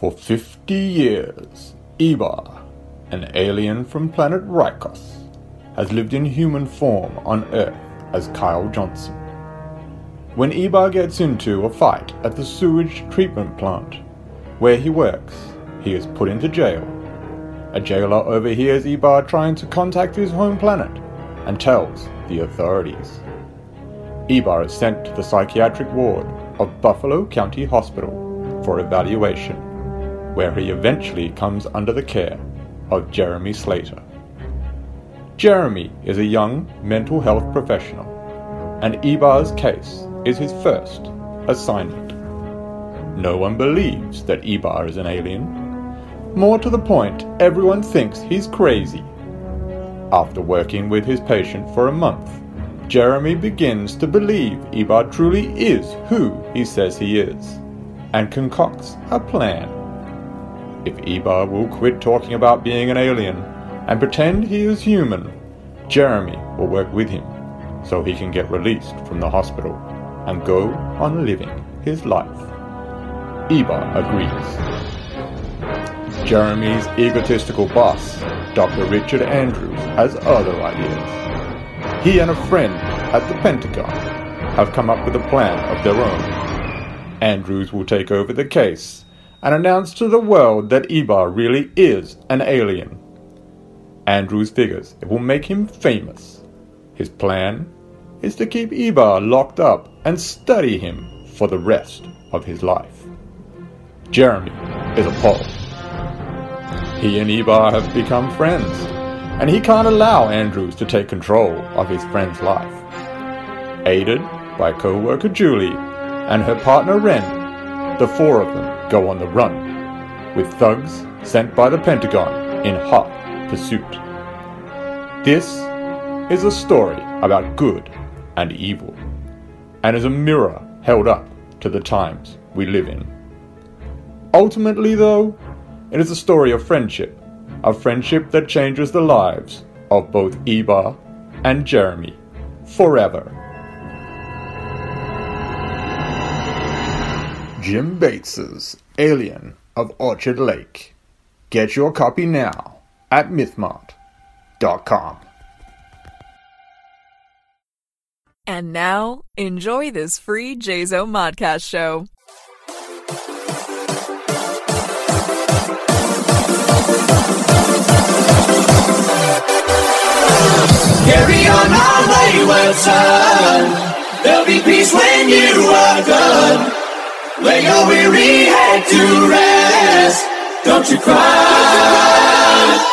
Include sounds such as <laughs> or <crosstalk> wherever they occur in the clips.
For 50 years, Ebar, an alien from planet Rikos, has lived in human form on Earth as Kyle Johnson. When Ebar gets into a fight at the sewage treatment plant where he works, he is put into jail. A jailer overhears Ebar trying to contact his home planet and tells the authorities. Ebar is sent to the psychiatric ward of Buffalo County Hospital for evaluation, where he eventually comes under the care of Jeremy Slater. Jeremy is a young mental health professional, and Ebar's case is his first assignment. No one believes that Ebar is an alien. More to the point, everyone thinks he's crazy. After working with his patient for a month, Jeremy begins to believe Ebar truly is who he says he is, and concocts a plan. If Ebar will quit talking about being an alien and pretend he is human, Jeremy will work with him so he can get released from the hospital and go on living his life. Ebar agrees. Jeremy's egotistical boss, Dr. Richard Andrews, has other ideas. He and a friend at the Pentagon have come up with a plan of their own. Andrews will take over the case and announce to the world that Ebar really is an alien. Andrews figures it will make him famous. His plan is to keep Ebar locked up and study him for the rest of his life. Jeremy is appalled. He and Ebar have become friends and he can't allow Andrews to take control of his friend's life. Aided by co-worker Julie and her partner Ren, the four of them go on the run, with thugs sent by the Pentagon in hot pursuit. This is a story about good and evil, and is a mirror held up to the times we live in. Ultimately, though, it is a story of friendship a friendship that changes the lives of both Ebar and Jeremy forever. Jim Bates's Alien of Orchard Lake. Get your copy now at mythmart.com. And now, enjoy this free JZO Modcast show. Carry on our wayward son. There'll be peace when you are gone. Lay your weary head to rest. Don't you cry.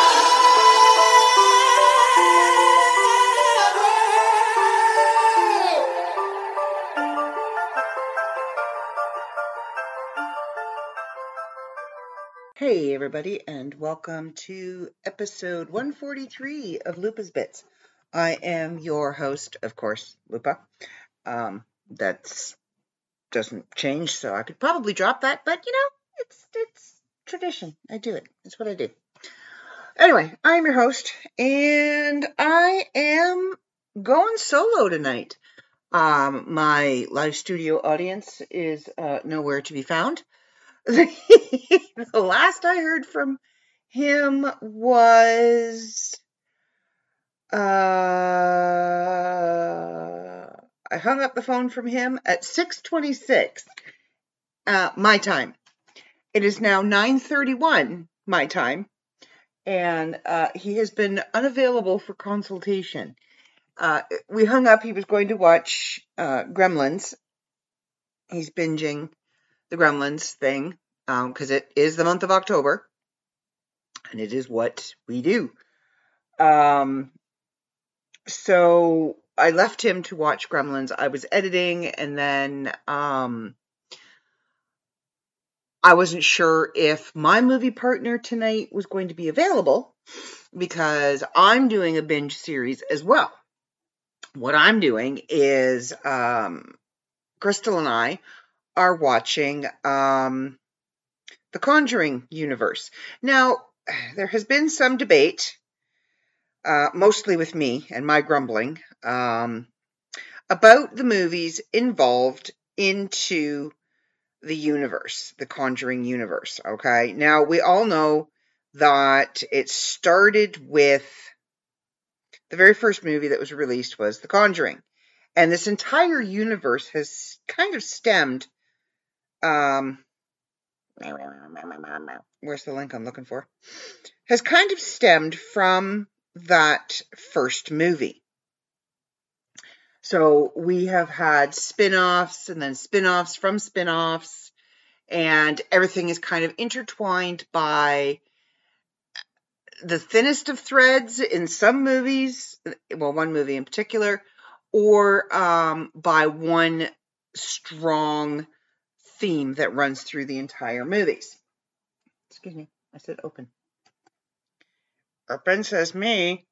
Hey, everybody, and welcome to episode 143 of Lupa's Bits. I am your host, of course, Lupa. Um, that's doesn't change, so I could probably drop that, but you know, it's it's tradition. I do it. It's what I do. Anyway, I'm your host, and I am going solo tonight. Um, my live studio audience is uh, nowhere to be found. <laughs> the last I heard from him was uh, I hung up the phone from him at 6:26 uh, my time. It is now 9:31 my time, and uh, he has been unavailable for consultation. Uh, we hung up. He was going to watch uh, Gremlins. He's binging the Gremlins thing because um, it is the month of October, and it is what we do. Um, so I left him to watch Gremlins. I was editing, and then um, I wasn't sure if my movie partner tonight was going to be available because I'm doing a binge series as well. What I'm doing is um, Crystal and I are watching um, the Conjuring universe. Now, there has been some debate, uh, mostly with me and my grumbling, um, about the movies involved into the universe, the Conjuring universe. Okay. Now, we all know that it started with the very first movie that was released was The Conjuring. And this entire universe has kind of stemmed. Um, where's the link I'm looking for? Has kind of stemmed from that first movie. So we have had spin offs and then spin offs from spin offs, and everything is kind of intertwined by the thinnest of threads in some movies, well, one movie in particular, or um, by one strong theme that runs through the entire movies. Excuse me, I said open. Open says me.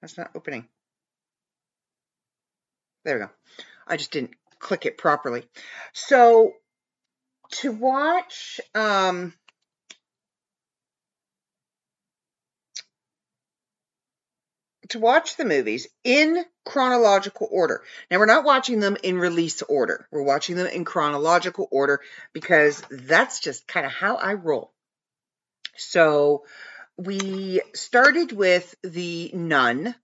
That's not opening. There we go. I just didn't click it properly. So to watch um, to watch the movies in chronological order. Now we're not watching them in release order. We're watching them in chronological order because that's just kind of how I roll. So we started with the nun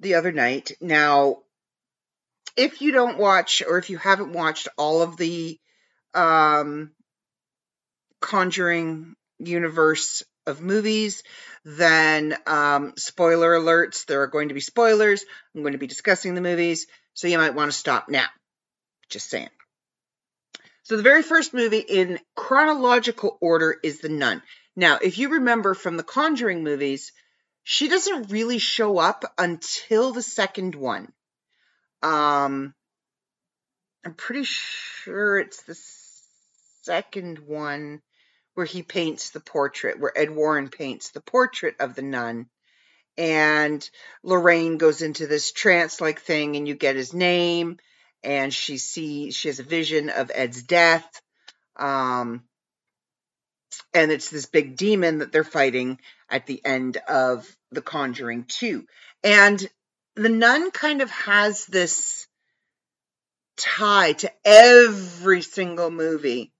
the other night. Now, if you don't watch or if you haven't watched all of the um, Conjuring universe of movies, then um, spoiler alerts. There are going to be spoilers. I'm going to be discussing the movies, so you might want to stop now. Just saying. So the very first movie in chronological order is The Nun. Now, if you remember from the Conjuring movies, she doesn't really show up until the second one. Um, I'm pretty sure it's the second one where he paints the portrait, where Ed Warren paints the portrait of the nun. And Lorraine goes into this trance like thing, and you get his name, and she sees she has a vision of Ed's death. Um, and it's this big demon that they're fighting at the end of The Conjuring 2. And the nun kind of has this tie to every single movie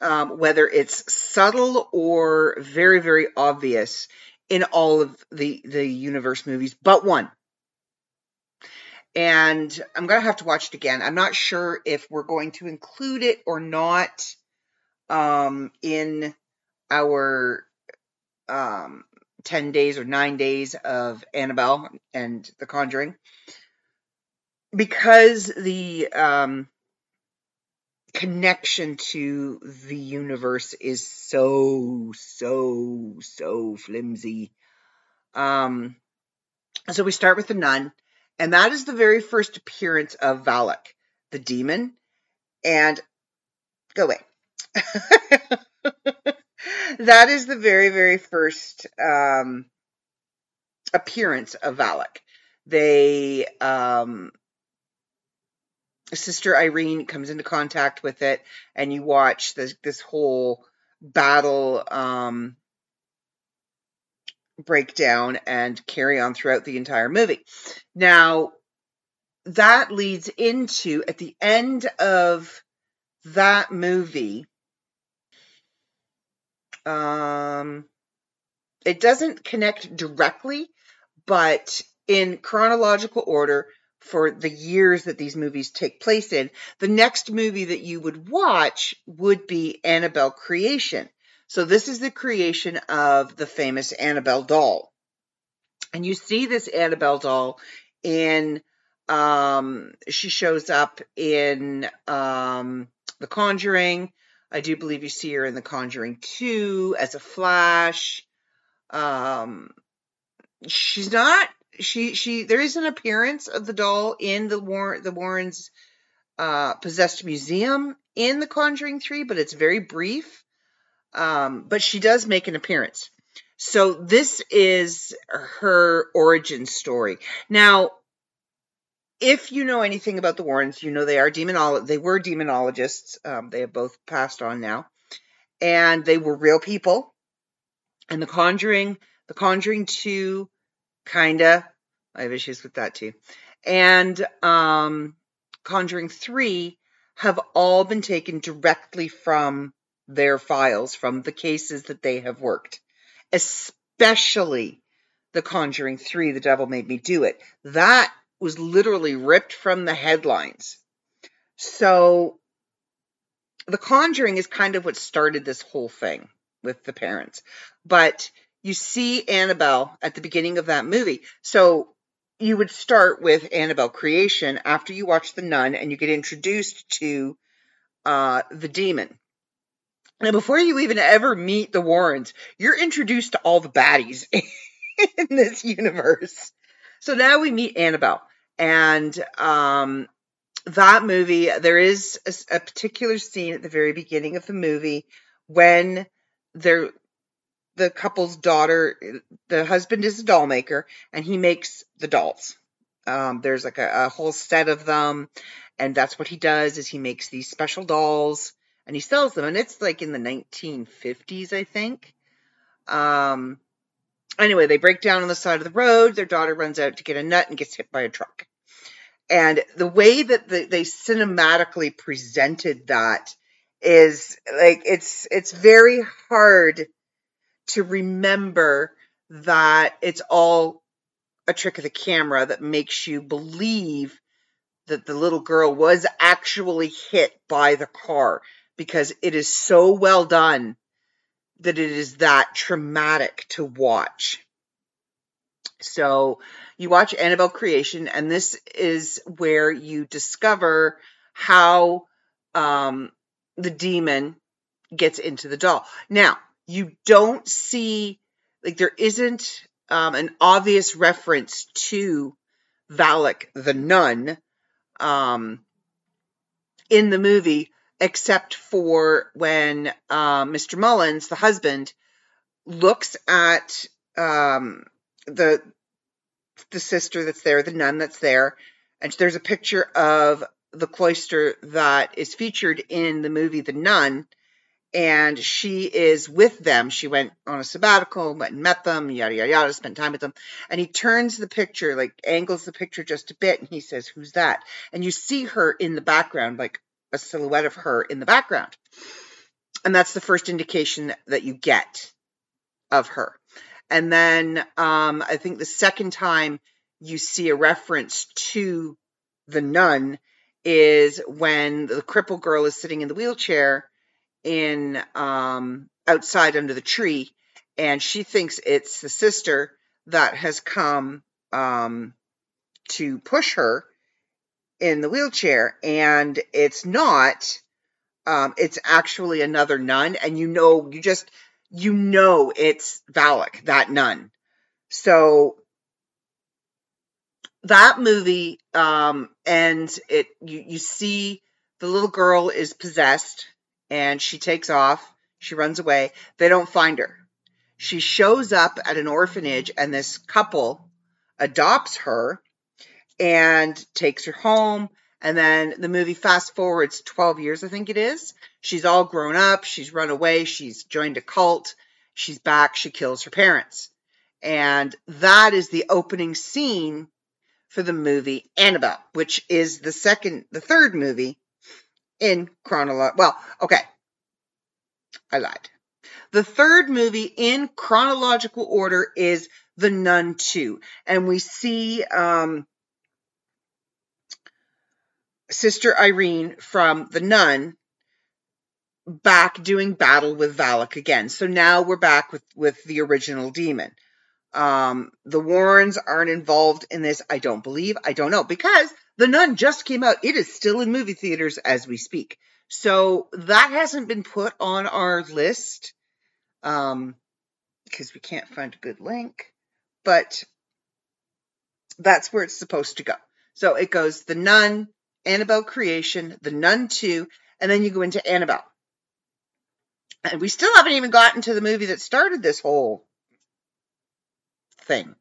um, whether it's subtle or very, very obvious in all of the the universe movies, but one. And I'm gonna have to watch it again. I'm not sure if we're going to include it or not um, in our um, 10 days or 9 days of Annabelle and The Conjuring. Because the um, connection to the universe is so so so flimsy um so we start with the nun and that is the very first appearance of valak the demon. And go away <laughs> that is the very very first um appearance of valak they um Sister Irene comes into contact with it, and you watch this this whole battle um, break down and carry on throughout the entire movie. Now, that leads into at the end of that movie. Um, it doesn't connect directly, but in chronological order, for the years that these movies take place in. The next movie that you would watch would be Annabelle Creation. So this is the creation of the famous Annabelle doll. And you see this Annabelle doll in um she shows up in um The Conjuring. I do believe you see her in The Conjuring 2 as a flash. Um she's not she she there is an appearance of the doll in the War the Warrens uh, possessed museum in The Conjuring Three, but it's very brief. Um, but she does make an appearance. So this is her origin story. Now, if you know anything about the Warrens, you know they are demonolo- they were demonologists. Um, they have both passed on now, and they were real people. And The Conjuring, The Conjuring Two kinda. I have issues with that too. And um, Conjuring 3 have all been taken directly from their files, from the cases that they have worked, especially The Conjuring 3, The Devil Made Me Do It. That was literally ripped from the headlines. So, The Conjuring is kind of what started this whole thing with the parents. But you see Annabelle at the beginning of that movie. So you would start with Annabelle creation after you watch The Nun and you get introduced to uh, the demon. Now, before you even ever meet the Warrens, you're introduced to all the baddies <laughs> in this universe. So now we meet Annabelle, and um, that movie, there is a, a particular scene at the very beginning of the movie when they're the couple's daughter, the husband is a doll maker, and he makes the dolls. Um, there's like a, a, whole set of them, and that's what he does is he makes these special dolls and he sells them, and it's like in the 1950s, I think. Um, anyway, they break down on the side of the road. Their daughter runs out to get a nut and gets hit by a truck. And the way that the, they cinematically presented that is like it's it's very hard to remember that it's all a trick of the camera that makes you believe that the little girl was actually hit by the car because it is so well done that it is that traumatic to watch. So you watch Annabelle Creation, and this is where you discover how um, the demon gets into the doll. Now, you don't see like there isn't um, an obvious reference to Valak the nun um, in the movie, except for when uh, Mr. Mullins, the husband, looks at um, the the sister that's there, the nun that's there, and there's a picture of the cloister that is featured in the movie The Nun, and she is with them. She went on a sabbatical, went and met them, yada yada yada, spent time with them. And he turns the picture, like angles the picture just a bit, and he says, "Who's that?" And you see her in the background, like a silhouette of her in the background, and that's the first indication that you get of her. And then um, I think the second time you see a reference to the nun is when the cripple girl is sitting in the wheelchair in um, outside under the tree, and she thinks it's the sister that has come um, to push her in the wheelchair, and it's not. Um, it's actually another nun, and you know, you just you know it's Valak, that nun. So that movie um, ends. It you you see the little girl is possessed and she takes off. She runs away. They don't find her. She shows up at an orphanage, and this couple adopts her and takes her home. And then the movie fast forwards 12 years, I think it is. She's all grown up. She's run away. She's joined a cult. She's back. She kills her parents. And that is the opening scene for the movie Annabelle, which is the second, the third movie in chronological. Well, okay. I lied. The third movie in chronological order is The Nun 2. And we see um, Sister Irene from The Nun back doing battle with Valak again. So now we're back with, with the original demon. Um, the Warrens aren't involved in this, I don't believe. I don't know because the Nun just came out. It is still in movie theaters as we speak. So that hasn't been put on our list um, because we can't find a good link, but that's where it's supposed to go. So it goes The Nun, Annabelle Creation, The Nun 2, and then you go into Annabelle. And we still haven't even gotten to the movie that started this whole thing.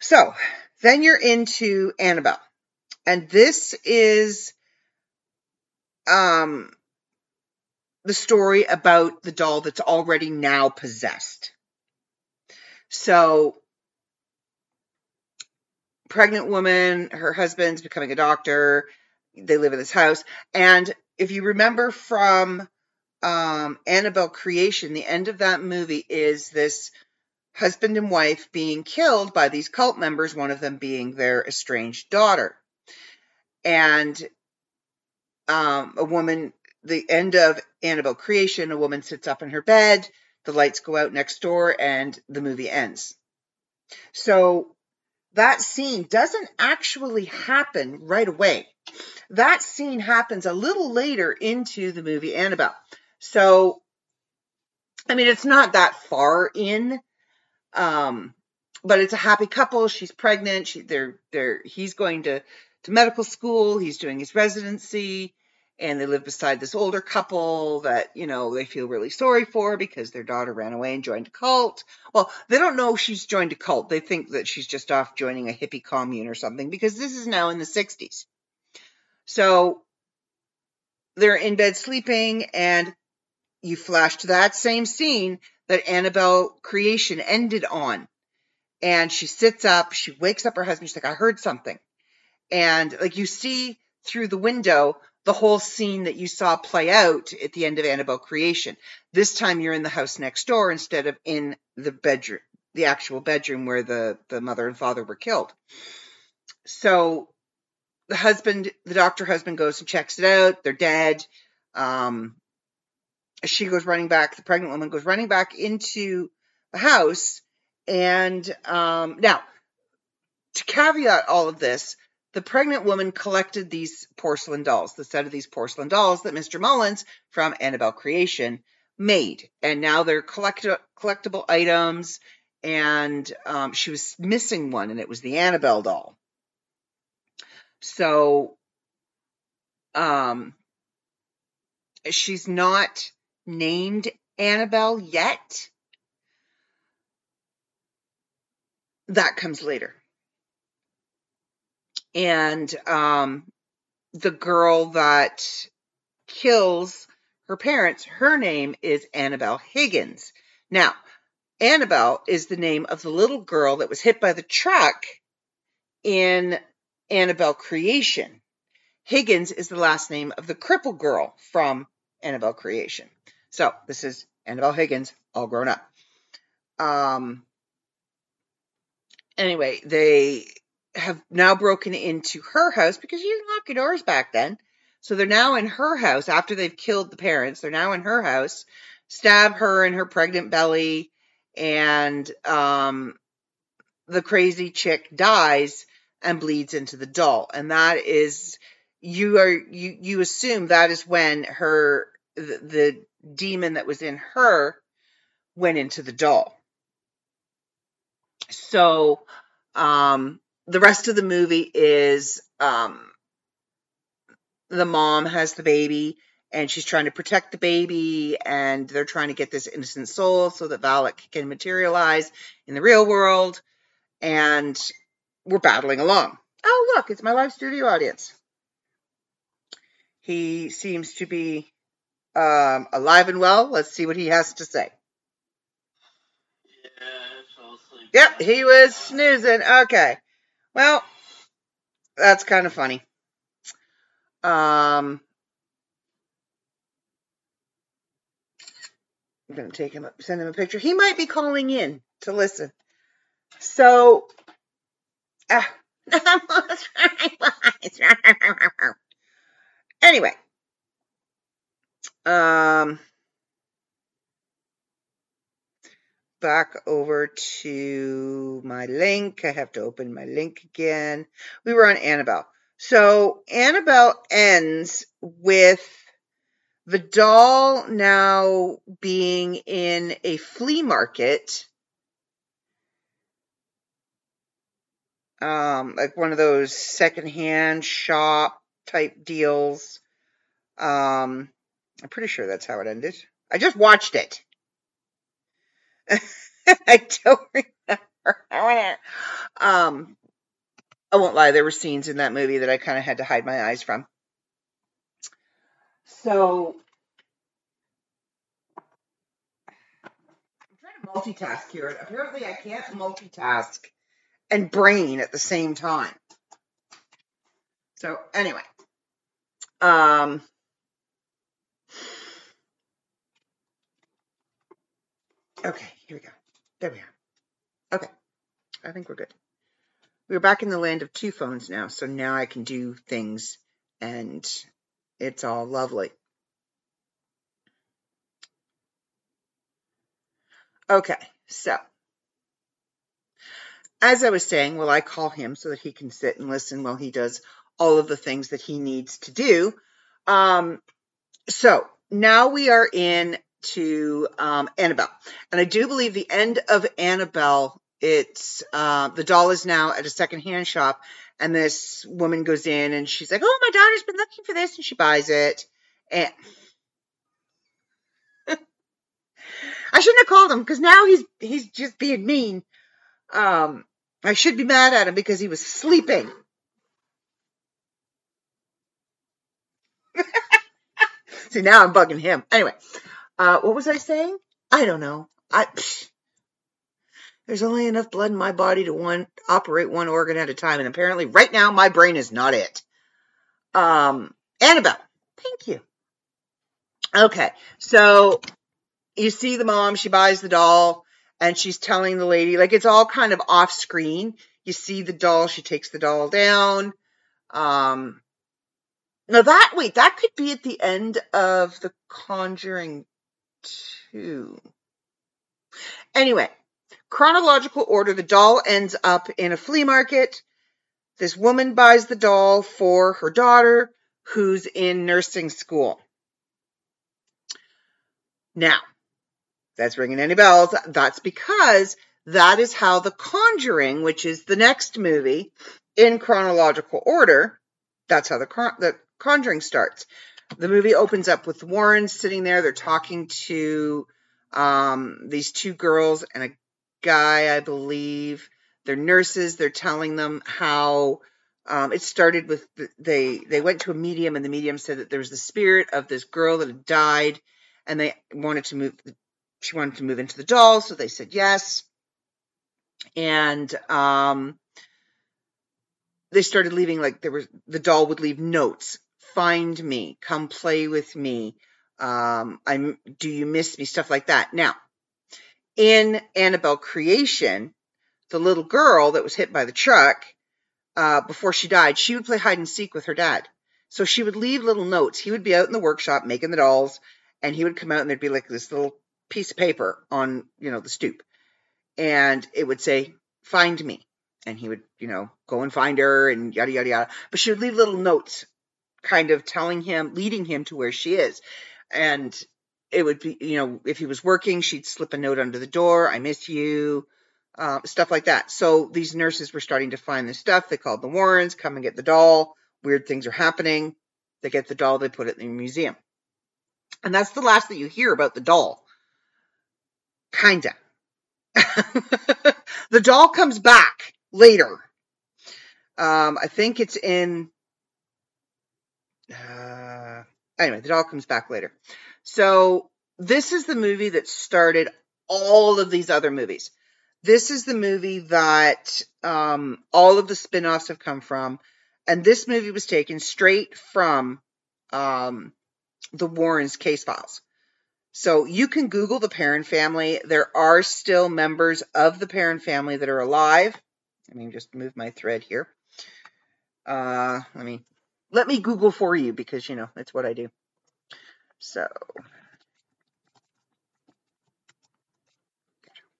So then you're into Annabelle. And this is um, the story about the doll that's already now possessed. So, pregnant woman, her husband's becoming a doctor. they live in this house. And if you remember from um, Annabelle Creation, the end of that movie is this husband and wife being killed by these cult members, one of them being their estranged daughter. And um, a woman, the end of Annabelle Creation, a woman sits up in her bed, the lights go out next door, and the movie ends. So that scene doesn't actually happen right away. That scene happens a little later into the movie Annabelle. So, I mean, it's not that far in, um, but it's a happy couple. She's pregnant. She, they're, they're, he's going to, to medical school. He's doing his residency and they live beside this older couple that you know they feel really sorry for because their daughter ran away and joined a cult. Well they don't know she's joined a cult. They think that she's just off joining a hippie commune or something because this is now in the 60s so they're in bed sleeping and you flash to that same scene that annabelle creation ended on. And she sits up she wakes up her husband she's like i heard something. And like you see through the window the whole scene that you saw play out at the end of Annabelle Creation. This time you're in the house next door instead of in the bedroom, the actual bedroom where the, the mother and father were killed. So the husband, the doctor husband goes and checks it out. They're dead. Um, she goes running back, the pregnant woman goes running back into the house. And um, now, to caveat all of this, the pregnant woman collected these porcelain dolls, the set of these porcelain dolls that Mr. Mullins from Annabelle Creation made. And now they're collect- collectible items. And um, she was missing one, and it was the Annabelle doll. So um, she's not named Annabelle yet. That comes later and um, the girl that kills her parents, her name is Annabelle Higgins. Now, Annabelle is the name of the little girl that was hit by the truck in Annabelle Creation. Higgins is the last name of the cripple girl from Annabelle Creation. So this is Annabelle Higgins, all grown up. Um. Anyway, they have now broken into her house because you didn't lock your doors back then. So they're now in her house after they've killed the parents. They're now in her house, stab her in her pregnant belly, and um, the crazy chick dies and bleeds into the doll. And that is you are you you assume that is when her the, the demon that was in her went into the doll. So um the rest of the movie is um, the mom has the baby and she's trying to protect the baby and they're trying to get this innocent soul so that Valak can materialize in the real world and we're battling along. Oh, look, it's my live studio audience. He seems to be um, alive and well. Let's see what he has to say. Yep, he was snoozing. Okay. Well, that's kind of funny. Um, I'm gonna take him, send him a picture. He might be calling in to listen. So, uh, <laughs> anyway, um, back over to my link. I have to open my link again. We were on Annabelle. So Annabelle ends with the doll now being in a flea market. Um, like one of those secondhand shop type deals. Um, I'm pretty sure that's how it ended. I just watched it. <laughs> I don't remember. Um, I won't lie, there were scenes in that movie that I kind of had to hide my eyes from. So I'm trying to multitask here. Apparently, I can't multitask and brain at the same time. So anyway, Um, okay, here we go. There we are. Okay, I think we're good. We're back in the land of two phones now, so now I can do things and it's all lovely. Okay, so as I was saying, well, I call him so that he can sit and listen while he does all of the things that he needs to do. Um, so now we are in to um, Annabelle, and I do believe the end of Annabelle. It's uh, the doll is now at a secondhand shop, and this woman goes in and she's like, "Oh, my daughter's been looking for this," and she buys it. And <laughs> I shouldn't have called him because now he's he's just being mean. Um, I should be mad at him because he was sleeping. <laughs> See, now I'm bugging him. Anyway, uh, what was I saying? I don't know. I there's only enough blood in my body to one operate one organ at a time, and apparently, right now, my brain is not it. Um, Annabelle, thank you. Okay, so you see the mom, she buys the doll, and she's telling the lady, like it's all kind of off screen. You see the doll, she takes the doll down. Um, now that wait, that could be at the end of the Conjuring 2. Anyway, chronological order, the doll ends up in a flea market. This woman buys the doll for her daughter who's in nursing school. Now, that's ringing any bells. That's because that is how The Conjuring, which is the next movie in chronological order, that's how the, the Conjuring starts. The movie opens up with Warren sitting there. They're talking to um, these two girls and a guy, I believe. They're nurses. They're telling them how um, it started with they they went to a medium and the medium said that there was the spirit of this girl that had died and they wanted to move she wanted to move into the doll so they said yes and um, they started leaving like there was the doll would leave notes find me, come play with me. Um, I'm, do you miss me? Stuff like that. Now, in Annabelle creation, the little girl that was hit by the truck, uh, before she died, she would play hide and seek with her dad. So she would leave little notes. He would be out in the workshop making the dolls, and he would come out and there'd be like this little piece of paper on, you know, the stoop. And it would say, find me. And he would, you know, go and find her and yada, yada, yada. But she would leave little notes kind of telling him, leading him to where she is. And it would be, you know, if he was working, she'd slip a note under the door, I miss you, uh, stuff like that. So these nurses were starting to find this stuff. They called the Warrens, come and get the doll. Weird things are happening. They get the doll, they put it in the museum. And that's the last that you hear about the doll. Kinda. <laughs> the doll comes back later. Um, I think it's in uh, anyway, the all comes back later. So this is the movie that started all of these other movies. This is the movie that um, all of the spin-offs have come from, and this movie was taken straight from um, the Warrens case files. So you can Google the Perron family. There are still members of the Perron family that are alive. Let me just move my thread here. Uh, let me let me Google for you because, you know, that's what I do. So,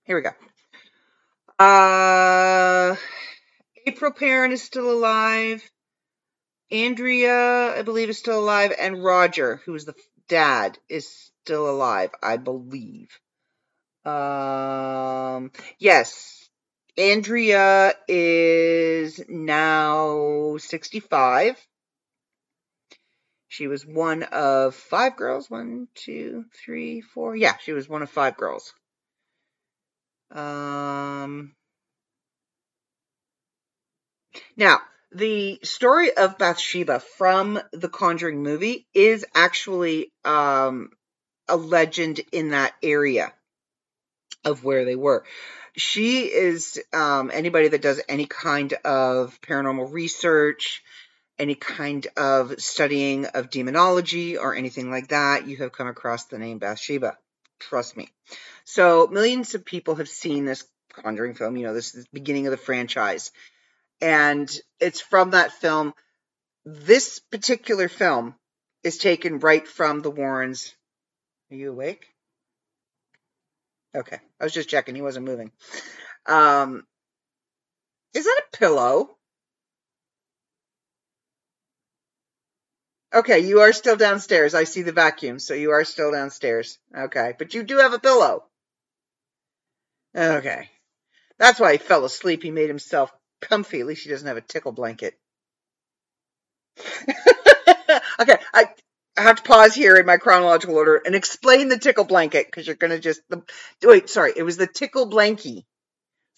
here we go. Uh, April Perron is still alive. Andrea, I believe, is still alive. And Roger, who is the dad, is still alive, I believe. Um, yes, Andrea is now 65. She was one of five girls. One, two, three, four. Yeah, she was one of five girls. Um, now, the story of Bathsheba from the Conjuring movie is actually um, a legend in that area of where they were. She is um, anybody that does any kind of paranormal research any kind of studying of demonology or anything like that, you have come across the name Bathsheba. Trust me. So millions of people have seen this Conjuring film. You know, this is the beginning of the franchise. And it's from that film. This particular film is taken right from the Warrens. Are you awake? Okay. I was just checking. He wasn't moving. Um, is that a pillow? Okay, you are still downstairs. I see the vacuum, so you are still downstairs. Okay, but you do have a pillow. Okay. That's why he fell asleep. He made himself comfy. At least he doesn't have a tickle blanket. <laughs> okay, I, I have to pause here in my chronological order and explain the tickle blanket because you're going to just. The, wait, sorry. It was the tickle blankie.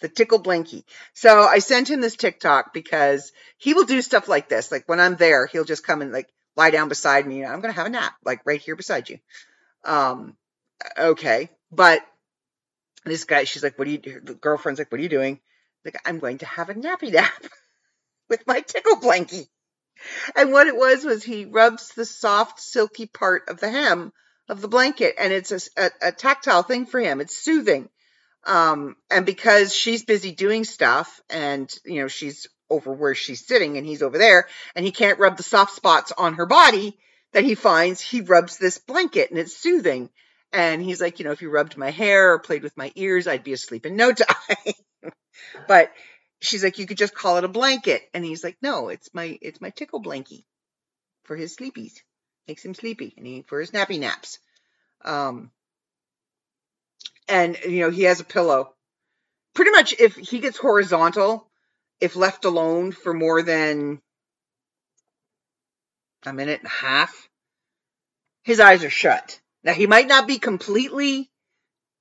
The tickle blankie. So I sent him this TikTok because he will do stuff like this. Like when I'm there, he'll just come and like lie down beside me. I'm going to have a nap, like right here beside you. Um, okay. But this guy, she's like, what are you, the girlfriend's like, what are you doing? Like, I'm going to have a nappy nap <laughs> with my tickle blankie. And what it was, was he rubs the soft, silky part of the hem of the blanket and it's a, a, a tactile thing for him. It's soothing. Um, and because she's busy doing stuff and, you know, she's over where she's sitting and he's over there and he can't rub the soft spots on her body that he finds, he rubs this blanket and it's soothing. And he's like, you know, if you rubbed my hair or played with my ears, I'd be asleep in no <laughs> time. but she's like, you could just call it a blanket. And he's like, no, it's my, it's my tickle blankie for his sleepies. Makes him sleepy and he, for his nappy naps. Um, and you know, he has a pillow. Pretty much if he gets horizontal, if left alone for more than a minute and a half, his eyes are shut. Now, he might not be completely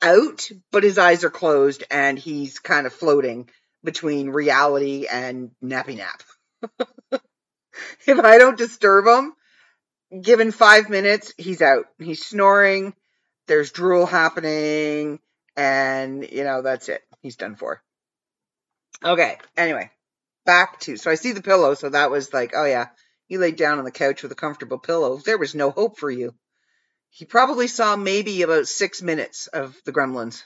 out, but his eyes are closed and he's kind of floating between reality and nappy nap. <laughs> if I don't disturb him, given five minutes, he's out. He's snoring, there's drool happening, and, you know, that's it. He's done for. Okay, anyway, back to so I see the pillow, so that was like, oh yeah, you laid down on the couch with a comfortable pillow. There was no hope for you. He probably saw maybe about six minutes of the gremlins.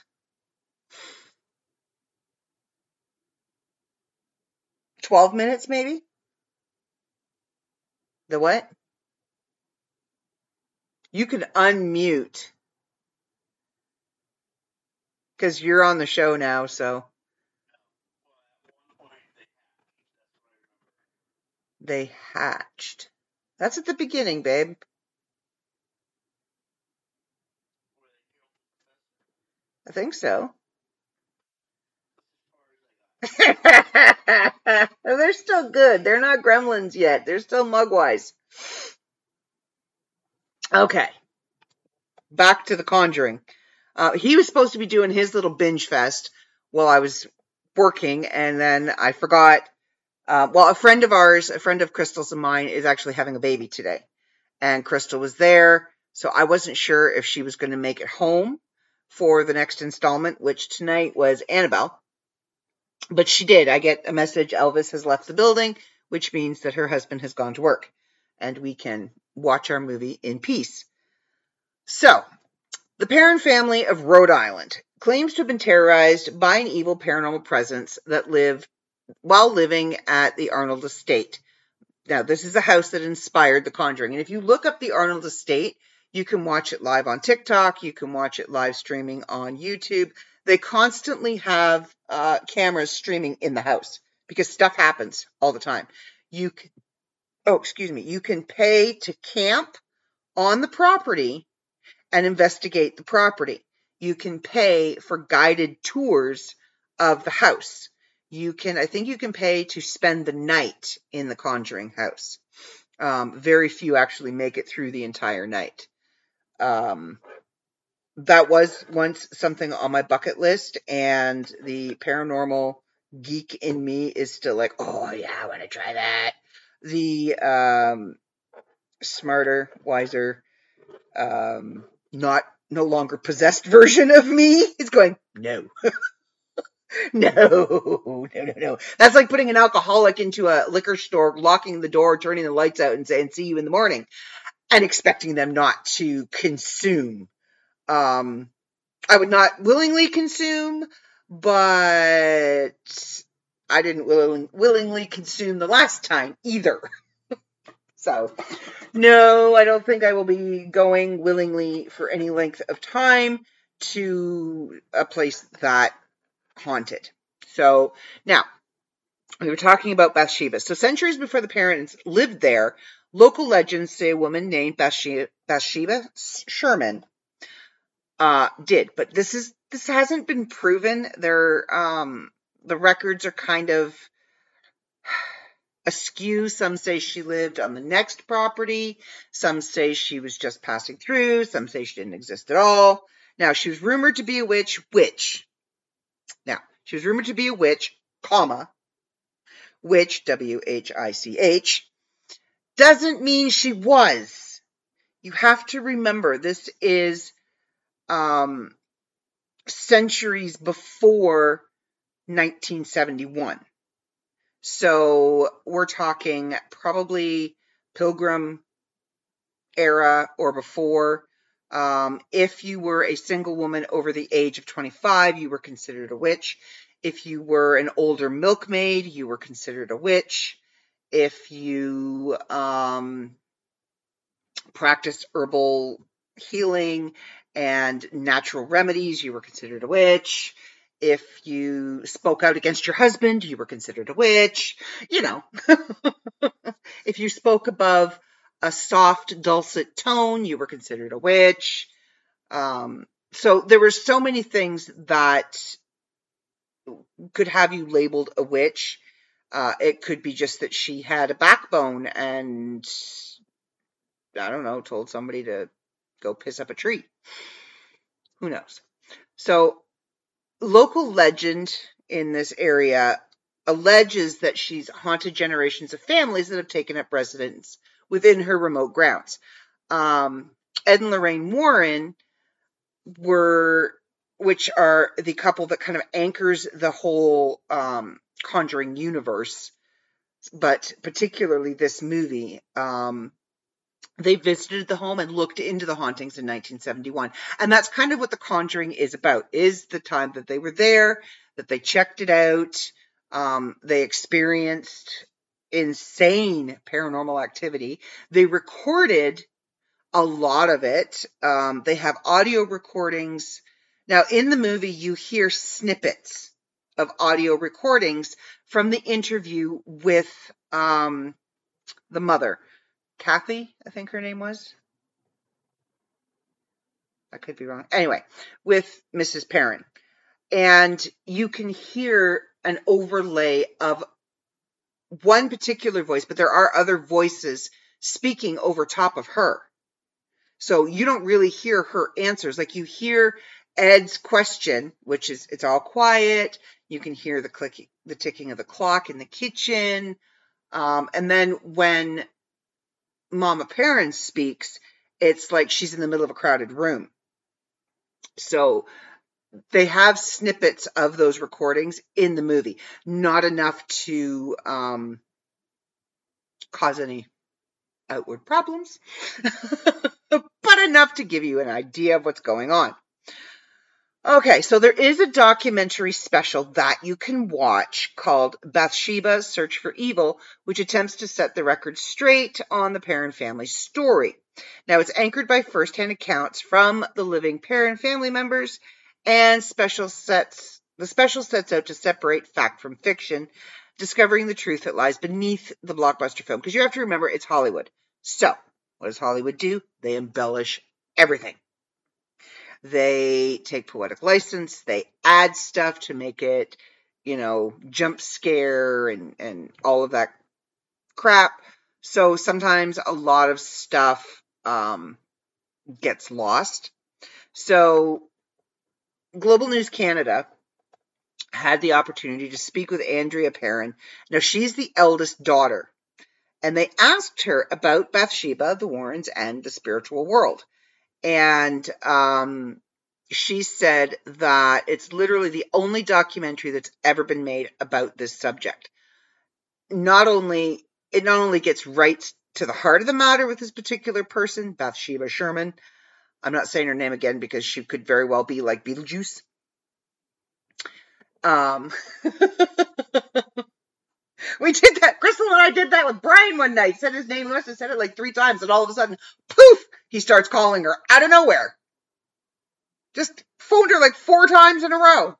Twelve minutes, maybe? The what? You can unmute. Because you're on the show now, so. They hatched. That's at the beginning, babe. I think so. <laughs> They're still good. They're not gremlins yet. They're still mogwais. Okay. Back to the conjuring. Uh, he was supposed to be doing his little binge fest while I was working, and then I forgot. Uh, well, a friend of ours, a friend of Crystal's and mine, is actually having a baby today. And Crystal was there, so I wasn't sure if she was going to make it home for the next installment, which tonight was Annabelle. But she did. I get a message Elvis has left the building, which means that her husband has gone to work and we can watch our movie in peace. So, the Perron family of Rhode Island claims to have been terrorized by an evil paranormal presence that lived while living at the Arnold estate. Now, this is a house that inspired The Conjuring. And if you look up the Arnold estate, you can watch it live on TikTok. You can watch it live streaming on YouTube. They constantly have uh, cameras streaming in the house because stuff happens all the time. You can, oh, excuse me, you can pay to camp on the property and investigate the property. You can pay for guided tours of the house. You can, I think you can pay to spend the night in the Conjuring house. Um, very few actually make it through the entire night um, that was once something on my bucket list, and the paranormal geek in me is still like, oh yeah, I want to try that. The um, smarter, wiser, um, not no longer possessed <laughs> version of me is going, no. <laughs> <laughs> No, no, no, no. That's like putting an alcoholic into a liquor store, locking the door, turning the lights out, and saying, see you in the morning, and expecting them not to consume. Um, I would not willingly consume, but I didn't willing, willingly consume the last time either. <laughs> so, no, I don't think I will be going willingly for any length of time to a place that haunted. So, now, we were talking about Bathsheba. So, centuries before the parents lived there, local legends say a woman named Bathsheba, Bathsheba Sherman uh, did, but this is this hasn't been proven. There, um, the records are kind of askew. Some say she lived on the next property. Some say she was just passing through. Some say she didn't exist at all. Now, she was rumored to be a witch, which, now, she was rumored to be a witch, comma, witch, W H I C H, doesn't mean she was. You have to remember this is um, centuries before 1971. So we're talking probably Pilgrim era or before. Um, if you were a single woman over the age of 25, you were considered a witch. If you were an older milkmaid, you were considered a witch. If you um, practiced herbal healing and natural remedies, you were considered a witch. If you spoke out against your husband, you were considered a witch. You know, <laughs> if you spoke above a soft, dulcet tone, you were considered a witch. Um, so there were so many things that could have you labeled a witch. Uh, it could be just that she had a backbone and I don't know, told somebody to go piss up a tree. Who knows? So, local legend in this area alleges that she's haunted generations of families that have taken up residence within her remote grounds. Um, Ed and Lorraine Warren were, which are the couple that kind of anchors the whole um, Conjuring universe, but particularly this movie. Um, they visited the home and looked into the hauntings in 1971 and that's kind of what the conjuring is about is the time that they were there that they checked it out um, they experienced insane paranormal activity they recorded a lot of it um, they have audio recordings now in the movie you hear snippets of audio recordings from the interview with um, the mother Kathy, I think her name was. I could be wrong. Anyway, with Mrs. Perron. And you can hear an overlay of one particular voice, but there are other voices speaking over top of her. So you don't really hear her answers. Like you hear Ed's question, which is it's all quiet. You can hear the clicking, the ticking of the clock in the kitchen. Um, and then when Mama Perron speaks, it's like she's in the middle of a crowded room. So they have snippets of those recordings in the movie, not enough to um, cause any outward problems, <laughs> but enough to give you an idea of what's going on. Okay, so there is a documentary special that you can watch called Bathsheba Search for Evil, which attempts to set the record straight on the Perron family story. Now, it's anchored by first-hand accounts from the living Perron family members, and special sets the special sets out to separate fact from fiction, discovering the truth that lies beneath the blockbuster film. Because you have to remember, it's Hollywood. So, what does Hollywood do? They embellish everything. They take poetic license. They add stuff to make it, you know, jump scare and, and all of that crap. So sometimes a lot of stuff um, gets lost. So Global News Canada had the opportunity to speak with Andrea Perron. Now she's the eldest daughter. And they asked her about Bathsheba, the Warrens, and the spiritual world. And um, she said that it's literally the only documentary that's ever been made about this subject. Not only it not only gets right to the heart of the matter with this particular person, Bathsheba Sherman. I'm not saying her name again because she could very well be like Beetlejuice. Um, <laughs> we did that. Crystal and I did that with Brian one night. Said his name, must have said it like three times, and all of a sudden, poof, he starts calling her out of nowhere. Just phoned her like four times in a row.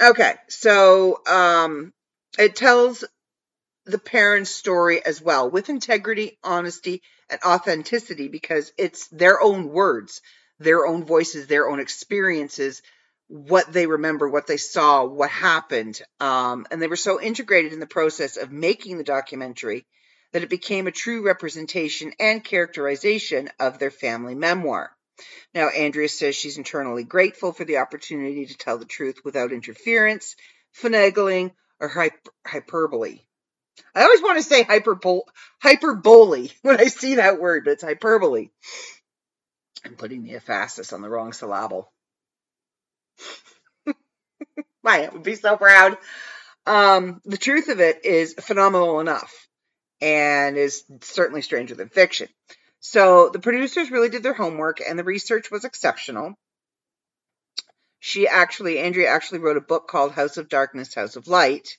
Okay, so um, it tells the parents' story as well with integrity, honesty, and authenticity because it's their own words, their own voices, their own experiences, what they remember, what they saw, what happened. Um, and they were so integrated in the process of making the documentary that it became a true representation and characterization of their family memoir. Now, Andrea says she's internally grateful for the opportunity to tell the truth without interference, finagling, or hyperbole. I always want to say hyperbole, <laughs> when I see that word, but it's hyperbole. I'm putting the emphasis on the wrong syllable. <laughs> My, I would be so proud. Um, the truth of it is phenomenal enough and is certainly stranger than fiction. So the producers really did their homework and the research was exceptional. She actually, Andrea actually wrote a book called House of Darkness, House of Light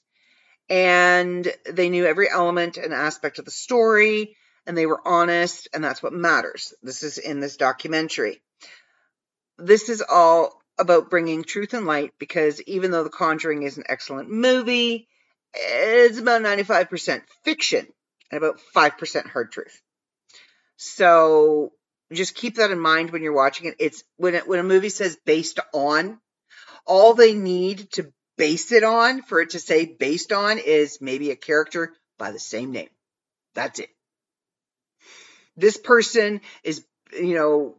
and they knew every element and aspect of the story and they were honest and that's what matters. This is in this documentary. This is all about bringing truth and light because even though the conjuring is an excellent movie it's about 95% fiction and about 5% hard truth. So just keep that in mind when you're watching it. It's when it, when a movie says based on all they need to base it on, for it to say based on, is maybe a character by the same name. That's it. This person is, you know,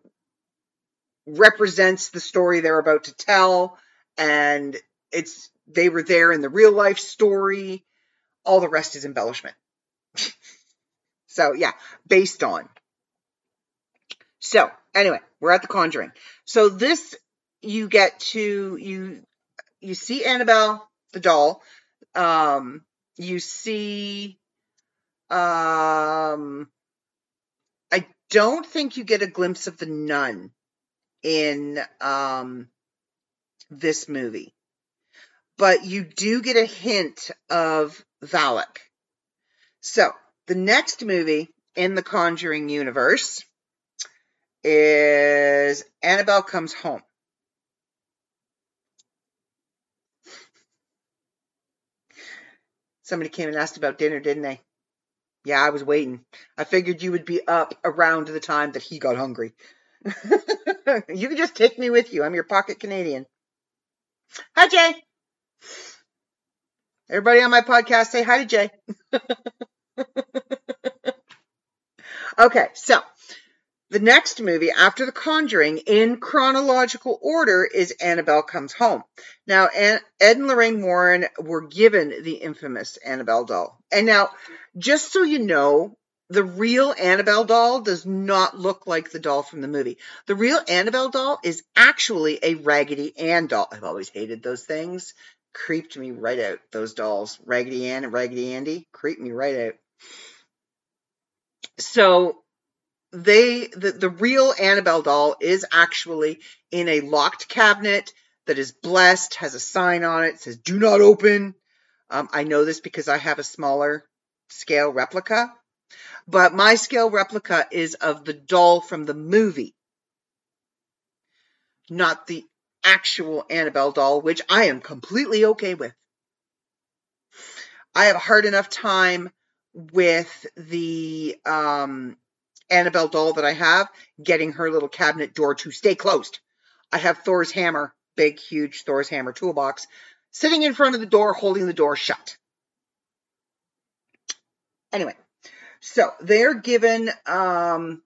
represents the story they're about to tell, and it's they were there in the real life story. All the rest is embellishment. <laughs> so, yeah, based on. So, anyway, we're at the Conjuring. So, this you get to, you you see Annabelle the doll. Um, you see, um, I don't think you get a glimpse of the nun in um, this movie, but you do get a hint of Valak. So the next movie in the Conjuring universe is Annabelle Comes Home. Somebody came and asked about dinner, didn't they? Yeah, I was waiting. I figured you would be up around the time that he got hungry. <laughs> you can just take me with you. I'm your pocket Canadian. Hi, Jay. Everybody on my podcast, say hi to Jay. <laughs> okay, so the next movie after The Conjuring in chronological order is Annabelle Comes Home. Now, Ed and Lorraine Warren were given the infamous Annabelle doll. And now, just so you know, the real Annabelle doll does not look like the doll from the movie. The real Annabelle doll is actually a Raggedy Ann doll. I've always hated those things. Creeped me right out, those dolls. Raggedy Ann and Raggedy Andy creeped me right out. So they the, the real Annabelle doll is actually in a locked cabinet that is blessed, has a sign on it, says do not open. Um, I know this because I have a smaller scale replica, but my scale replica is of the doll from the movie, not the actual Annabelle doll, which I am completely okay with. I have a hard enough time with the um, Annabelle doll that I have, getting her little cabinet door to stay closed. I have Thor's hammer, big, huge Thor's hammer toolbox, sitting in front of the door, holding the door shut. Anyway, so they're given, um,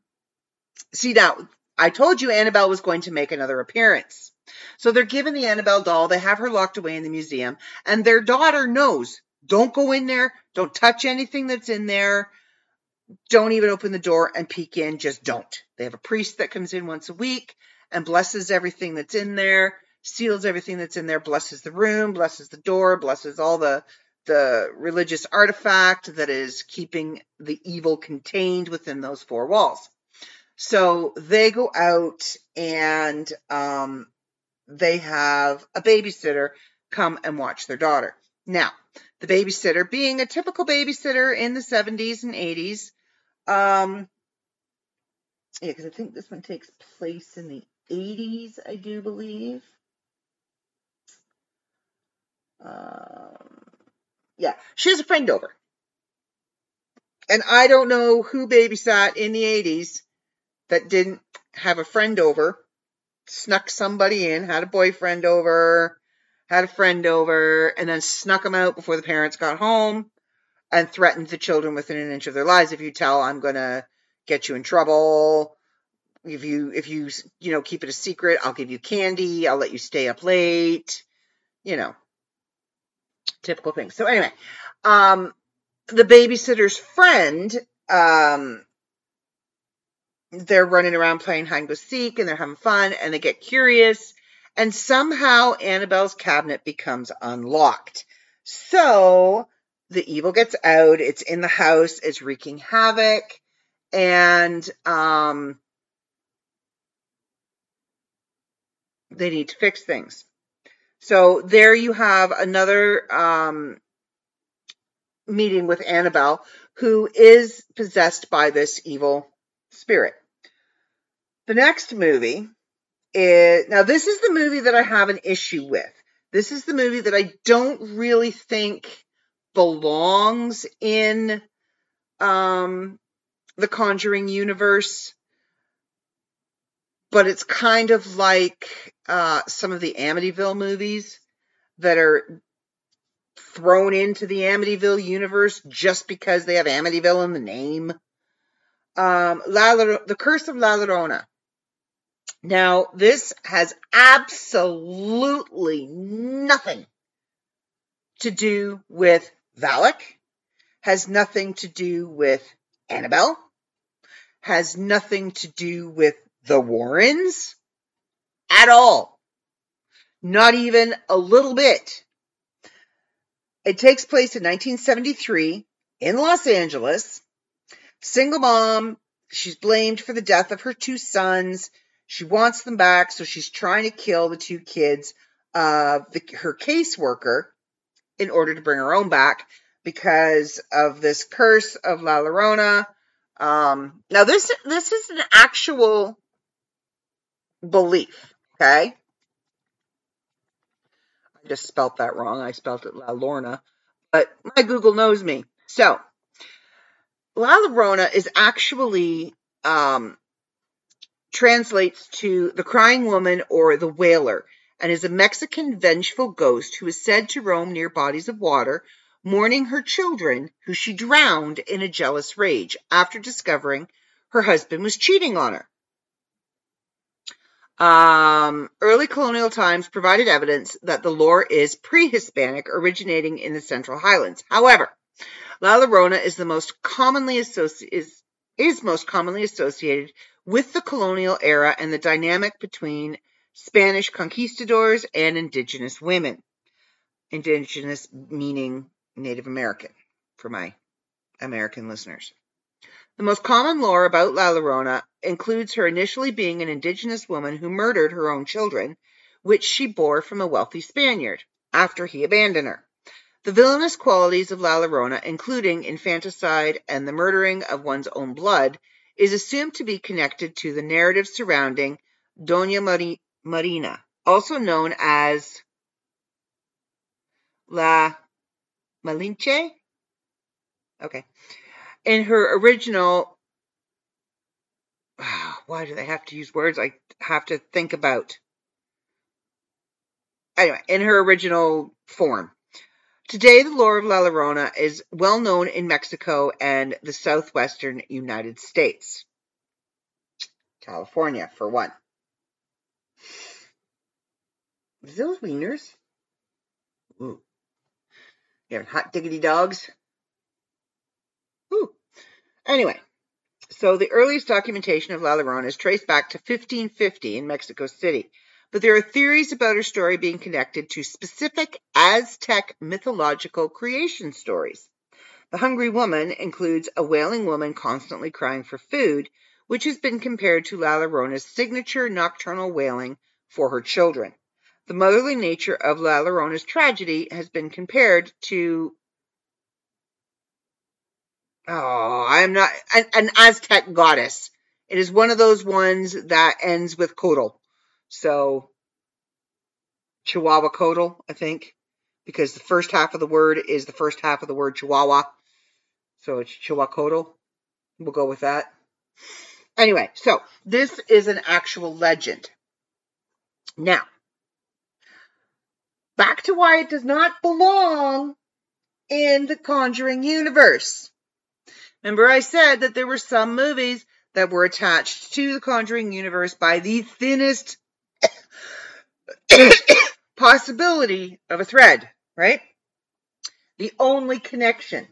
see now, I told you Annabelle was going to make another appearance. So they're given the Annabelle doll, they have her locked away in the museum, and their daughter knows don't go in there, don't touch anything that's in there don't even open the door and peek in. Just don't. They have a priest that comes in once a week and blesses everything that's in there, seals everything that's in there, blesses the room, blesses the door, blesses all the the religious artifact that is keeping the evil contained within those four walls. So they go out and um, they have a babysitter come and watch their daughter. Now, the babysitter, being a typical babysitter in the 70s and 80s, um, yeah, because I think this one takes place in the 80s, I do believe. Um, yeah, she has a friend over. And I don't know who babysat in the 80s that didn't have a friend over, snuck somebody in, had a boyfriend over, had a friend over, and then snuck them out before the parents got home and threatens the children within an inch of their lives. If you tell, I'm going to get you in trouble. If you, if you, you know, keep it a secret, I'll give you candy. I'll let you stay up late. You know, typical things. So anyway, um, the babysitter's friend, um, they're running around playing hide and go seek and they're having fun and they get curious and somehow Annabelle's cabinet becomes unlocked. So the evil gets out, it's in the house, it's wreaking havoc, and um, they need to fix things. So there you have another um, meeting with Annabelle, who is possessed by this evil spirit. The next movie is now this is the movie that I have an issue with. This is the movie that I don't really think belongs in um, the Conjuring universe, but it's kind of like uh, some of the Amityville movies that are thrown into the Amityville universe just because they have Amityville in the name. Um, La, the Curse of La Llorona. Now, this has absolutely nothing to do with Valak, has nothing to do with Annabelle, has nothing to do with the Warrens at all. Not even a little bit. It takes place in 1973 in Los Angeles. Single mom, she's blamed for the death of her two sons. She wants them back, so she's trying to kill the two kids of uh, her caseworker in order to bring her own back because of this curse of La Llorona. Um, now this this is an actual belief, okay? I just spelt that wrong. I spelt it La Lorna, but my Google knows me. So La Llorona is actually um, translates to the crying woman or the wailer and is a Mexican vengeful ghost who is said to roam near bodies of water, mourning her children who she drowned in a jealous rage after discovering her husband was cheating on her. Um, early colonial times provided evidence that the lore is pre-Hispanic, originating in the Central Highlands. However, La Llorona is the most commonly is most commonly associated with the colonial era and the dynamic between Spanish conquistadors and indigenous women. Indigenous meaning Native American for my American listeners. The most common lore about La Llorona includes her initially being an indigenous woman who murdered her own children, which she bore from a wealthy Spaniard after he abandoned her. The villainous qualities of La Llorona, including infanticide and the murdering of one's own blood, is assumed to be connected to the narrative surrounding Doña Marina, also known as La Malinche. Okay. In her original, ah, why do they have to use words I have to think about? Anyway, in her original form. Today, the lore of La Llorona is well known in Mexico and the southwestern United States. California, for one. Is those wieners? Ooh. You have hot diggity dogs? Ooh. Anyway, so the earliest documentation of La Llorona is traced back to 1550 in Mexico City, but there are theories about her story being connected to specific Aztec mythological creation stories. The Hungry Woman includes a wailing woman constantly crying for food, which has been compared to La Llorona's signature nocturnal wailing for her children. The motherly nature of La Llorona's tragedy has been compared to Oh, I'm not an, an Aztec goddess. It is one of those ones that ends with Codal. So Chihuahua Codal, I think, because the first half of the word is the first half of the word Chihuahua. So it's Chihuahua We'll go with that. Anyway, so this is an actual legend. Now, back to why it does not belong in the Conjuring universe. Remember, I said that there were some movies that were attached to the Conjuring universe by the thinnest <coughs> possibility of a thread, right? The only connection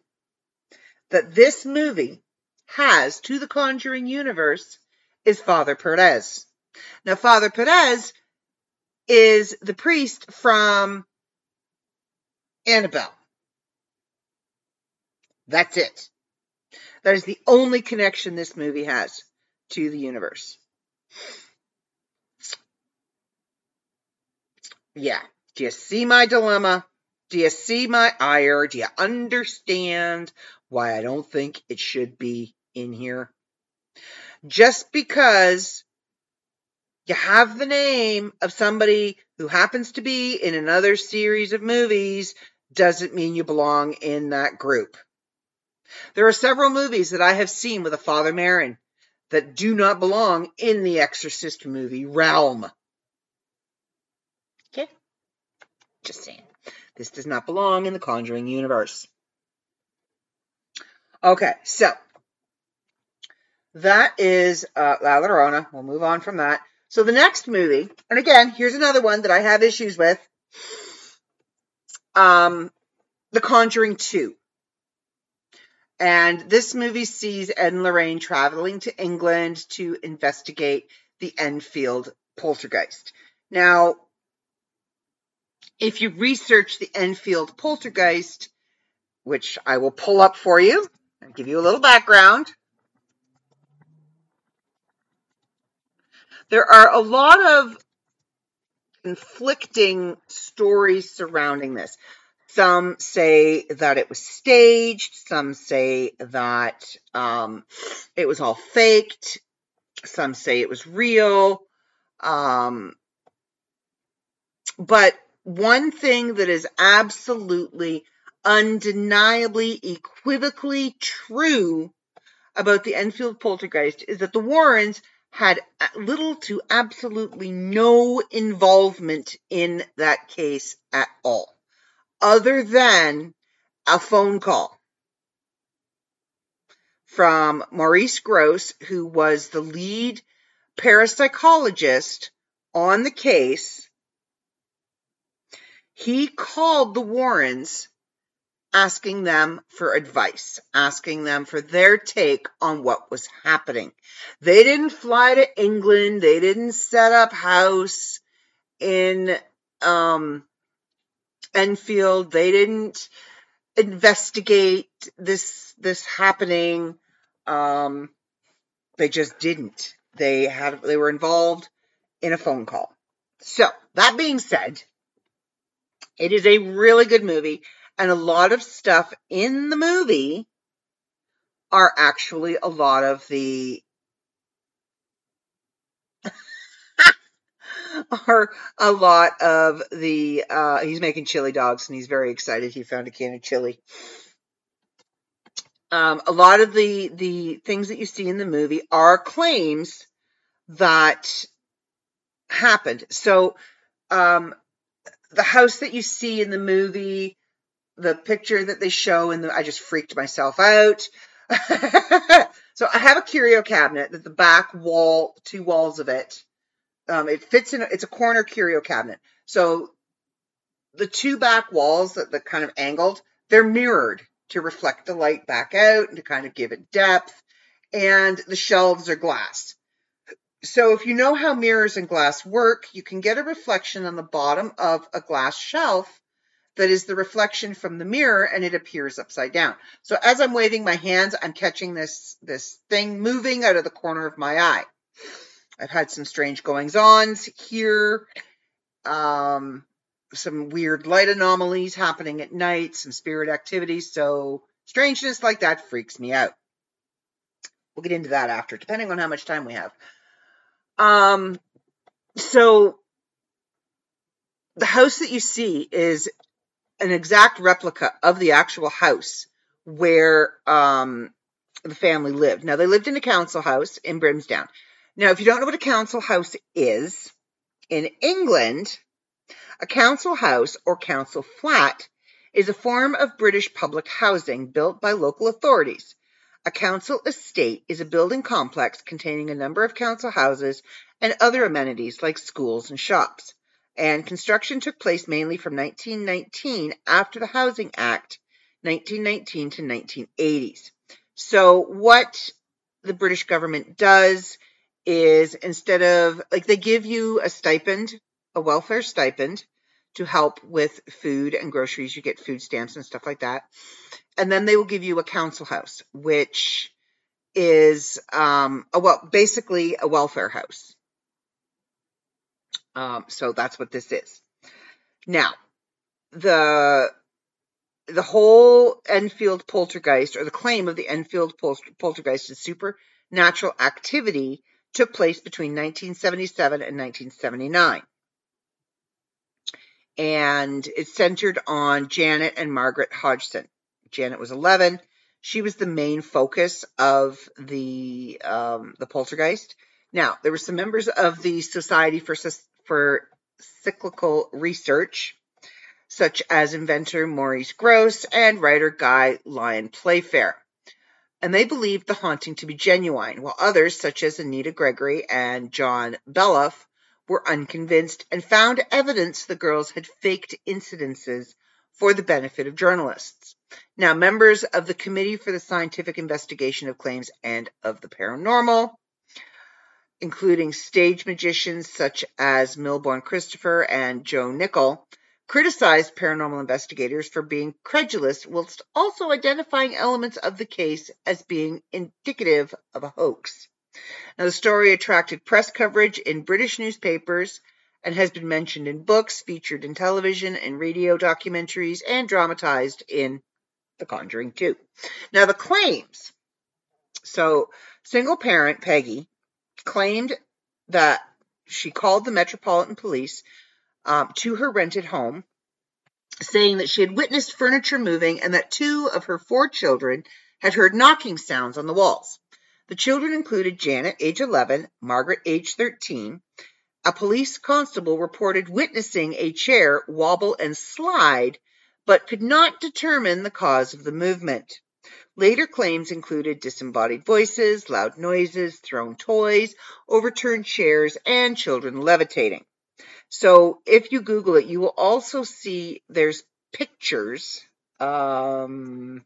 that this movie has to the Conjuring universe is Father Perez. Now, Father Perez is the priest from Annabelle. That's it. That is the only connection this movie has to the universe. Yeah. Do you see my dilemma? Do you see my ire? Do you understand why I don't think it should be in here? Just because you have the name of somebody who happens to be in another series of movies doesn't mean you belong in that group. There are several movies that I have seen with a Father Merrin that do not belong in the Exorcist movie realm. Okay? Just saying. This does not belong in the Conjuring universe. Okay, so that is uh, La Llorona. We'll move on from that. So the next movie, and again, here's another one that I have issues with. Um, The Conjuring 2. And this movie sees Ed and Lorraine traveling to England to investigate the Enfield poltergeist. Now, if you research the Enfield poltergeist, which I will pull up for you and give you a little background, there are a lot of conflicting stories surrounding this. Some say that it was staged. Some say that um, it was all faked. Some say it was real. Um, but one thing that is absolutely, undeniably, equivocally true about the Enfield poltergeist is that the Warrens had little to absolutely no involvement in that case at all other than a phone call from Maurice Grosse, who was the lead parapsychologist on the case. He called the Warrens asking them for advice, asking them for their take on what was happening. They didn't fly to England. They didn't set up house in um, Enfield. They didn't investigate this this happening. Um, they just didn't. They had they were involved in a phone call. So that being said, it is a really good movie, and a lot of stuff in the movie are actually a lot of the <laughs> are a lot of the uh, he's making chili dogs and he's very excited. He found a can of chili. Um, a lot of the the things that you see in the movie are claims that happened. So um, the house that you see in the movie the picture that they show and the, i just freaked myself out <laughs> so i have a curio cabinet that the back wall two walls of it um, it fits in. It's a corner curio cabinet. So the two back walls that the kind of angled, they're mirrored to reflect the light back out and to kind of give it depth. and the shelves are glass. So if you know how mirrors and glass work, you can get a reflection on the bottom of a glass shelf that is the reflection from the mirror and it appears upside down. So as I'm waving my hands, I'm catching this, this thing moving out of the corner of my eye. I've had some strange goings ons here. Um, some weird light anomalies happening at night, some spirit activity. So strangeness like that freaks me out. We'll get into that after, depending on how much time we have. Um, so the house that you see is an exact replica of the actual house where um, the family lived. Now they lived in a council house in Brimsdown. Now, if you don't know what a council house is, in England, a council house or council flat is a form of British public housing built by local authorities. A council estate is a building complex containing a number of council houses and other amenities like schools and shops. And construction took place mainly from 1919 after the Housing Act 1919 to 1980s. So what the British government does is instead of like they give you a stipend, a welfare stipend to help with food and groceries, you get food stamps and stuff like that. And then they will give you a council house, which is um a well basically a welfare house. Um, so that's what this is. Now, the the whole Enfield poltergeist, or the claim of the Enfield poltergeist is supernatural activity, took place between 1977 and 1979. And it centered on Janet and Margaret Hodgson. Janet was 11. She was the main focus of the um, the poltergeist. Now, there were some members of the Society for for Psychical Research, such as inventor Maurice Grosse and writer Guy Lyon Playfair and they believed the haunting to be genuine, while others, such as Anita Gregory and John Beloff, were unconvinced and found evidence the girls had faked incidences for the benefit of journalists. Now, members of the Committee for the Scientific Investigation of Claims and of the Paranormal, including stage magicians such as Milbourne Christopher and Joe Nickell, criticized paranormal investigators for being credulous whilst also identifying elements of the case as being indicative of a hoax. Now, the story attracted press coverage in British newspapers and has been mentioned in books, featured in television and radio documentaries, and dramatized in The Conjuring 2. Now, the claims. So, single parent Peggy claimed that she called the Metropolitan Police um, to her rented home, saying that she had witnessed furniture moving and that two of her four children had heard knocking sounds on the walls. The children included Janet, age 11, Margaret, age 13. A police constable reported witnessing a chair wobble and slide, but could not determine the cause of the movement. Later claims included disembodied voices, loud noises, thrown toys, overturned chairs, and children levitating. So if you Google it, you will also see there's pictures. Um,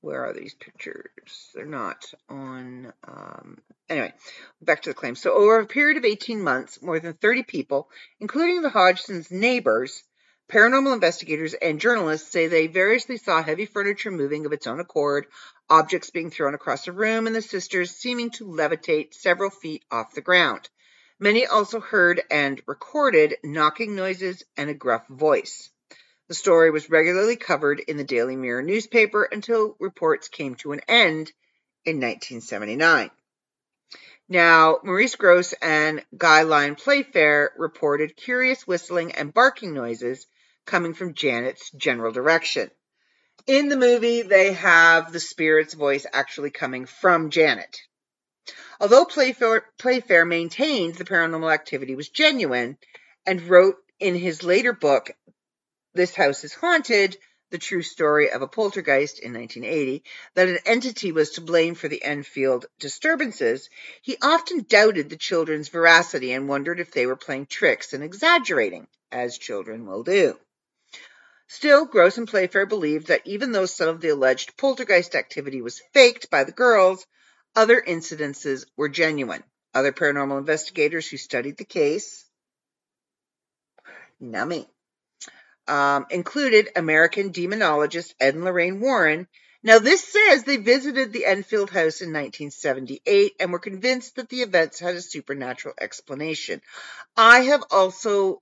where are these pictures? They're not on. Um, anyway, back to the claim. So, over a period of 18 months, more than 30 people, including the Hodgsons' neighbors, paranormal investigators, and journalists, say they variously saw heavy furniture moving of its own accord, objects being thrown across the room, and the sisters seeming to levitate several feet off the ground. Many also heard and recorded knocking noises and a gruff voice. The story was regularly covered in the Daily Mirror newspaper until reports came to an end in 1979. Now, Maurice Grosse and Guy Lyon Playfair reported curious whistling and barking noises coming from Janet's general direction. In the movie, they have the spirit's voice actually coming from Janet. Although Playfair, Playfair maintained the paranormal activity was genuine and wrote in his later book, This House is Haunted, the true story of a poltergeist in 1980, that an entity was to blame for the Enfield disturbances, he often doubted the children's veracity and wondered if they were playing tricks and exaggerating, as children will do. Still, Grosse and Playfair believed that even though some of the alleged poltergeist activity was faked by the girls, other incidences were genuine. Other paranormal investigators who studied the case, nummy, um, included American demonologist Ed and Lorraine Warren. Now, this says they visited the Enfield house in 1978 and were convinced that the events had a supernatural explanation. I have also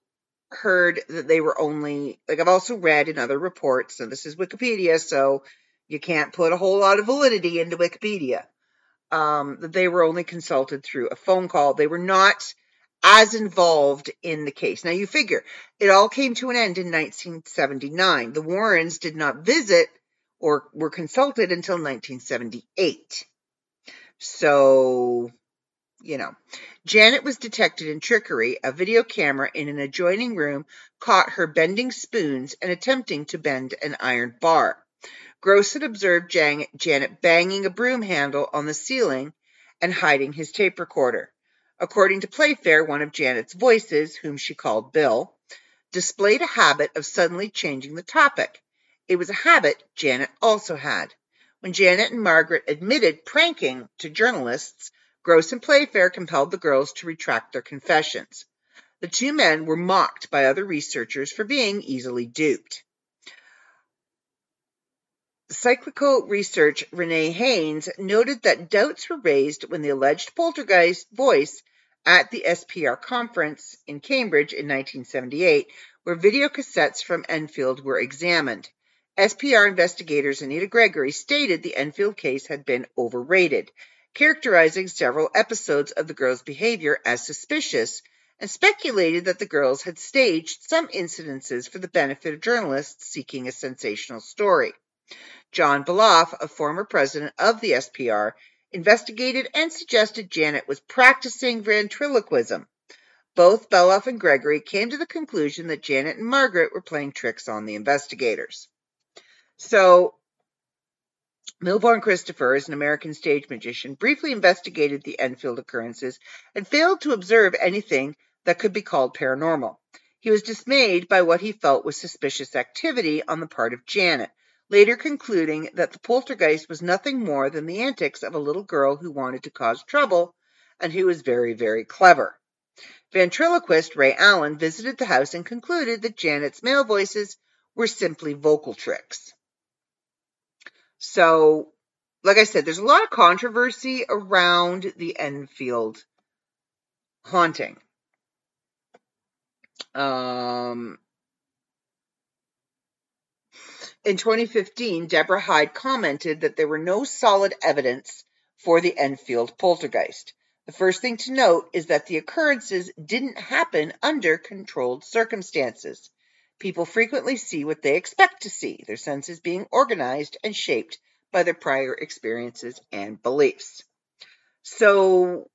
heard that they were only like I've also read in other reports, so this is Wikipedia, so you can't put a whole lot of validity into Wikipedia. Um, that they were only consulted through a phone call. They were not as involved in the case. Now you figure it all came to an end in 1979. The Warrens did not visit or were consulted until 1978. So, you know, Janet was detected in trickery. A video camera in an adjoining room caught her bending spoons and attempting to bend an iron bar. Grosse had observed Janet banging a broom handle on the ceiling and hiding his tape recorder. According to Playfair, one of Janet's voices, whom she called Bill, displayed a habit of suddenly changing the topic. It was a habit Janet also had. When Janet and Margaret admitted pranking to journalists, Grosse and Playfair compelled the girls to retract their confessions. The two men were mocked by other researchers for being easily duped. Psychical research Renee Haynes noted that doubts were raised when the alleged poltergeist voice at the SPR conference in Cambridge in 1978, where video cassettes from Enfield were examined. SPR investigators Anita Gregory stated the Enfield case had been overrated characterizing several episodes of the girls' behavior as suspicious and speculated that the girls had staged some incidences for the benefit of journalists seeking a sensational story. John Beloff, a former president of the SPR, investigated and suggested Janet was practicing ventriloquism. Both Beloff and Gregory came to the conclusion that Janet and Margaret were playing tricks on the investigators. So Milbourne Christopher is an American stage magician, briefly investigated the Enfield occurrences and failed to observe anything that could be called paranormal. He was dismayed by what he felt was suspicious activity on the part of Janet, later concluding that the poltergeist was nothing more than the antics of a little girl who wanted to cause trouble and who was very, very clever. Ventriloquist Ray Alan visited the house and concluded that Janet's male voices were simply vocal tricks. So, like I said, there's a lot of controversy around the Enfield haunting. Um, in 2015, Deborah Hyde commented that there were no solid evidence for the Enfield poltergeist. The first thing to note is that the occurrences didn't happen under controlled circumstances. People frequently see what they expect to see, their senses being organized and shaped by their prior experiences and beliefs. So,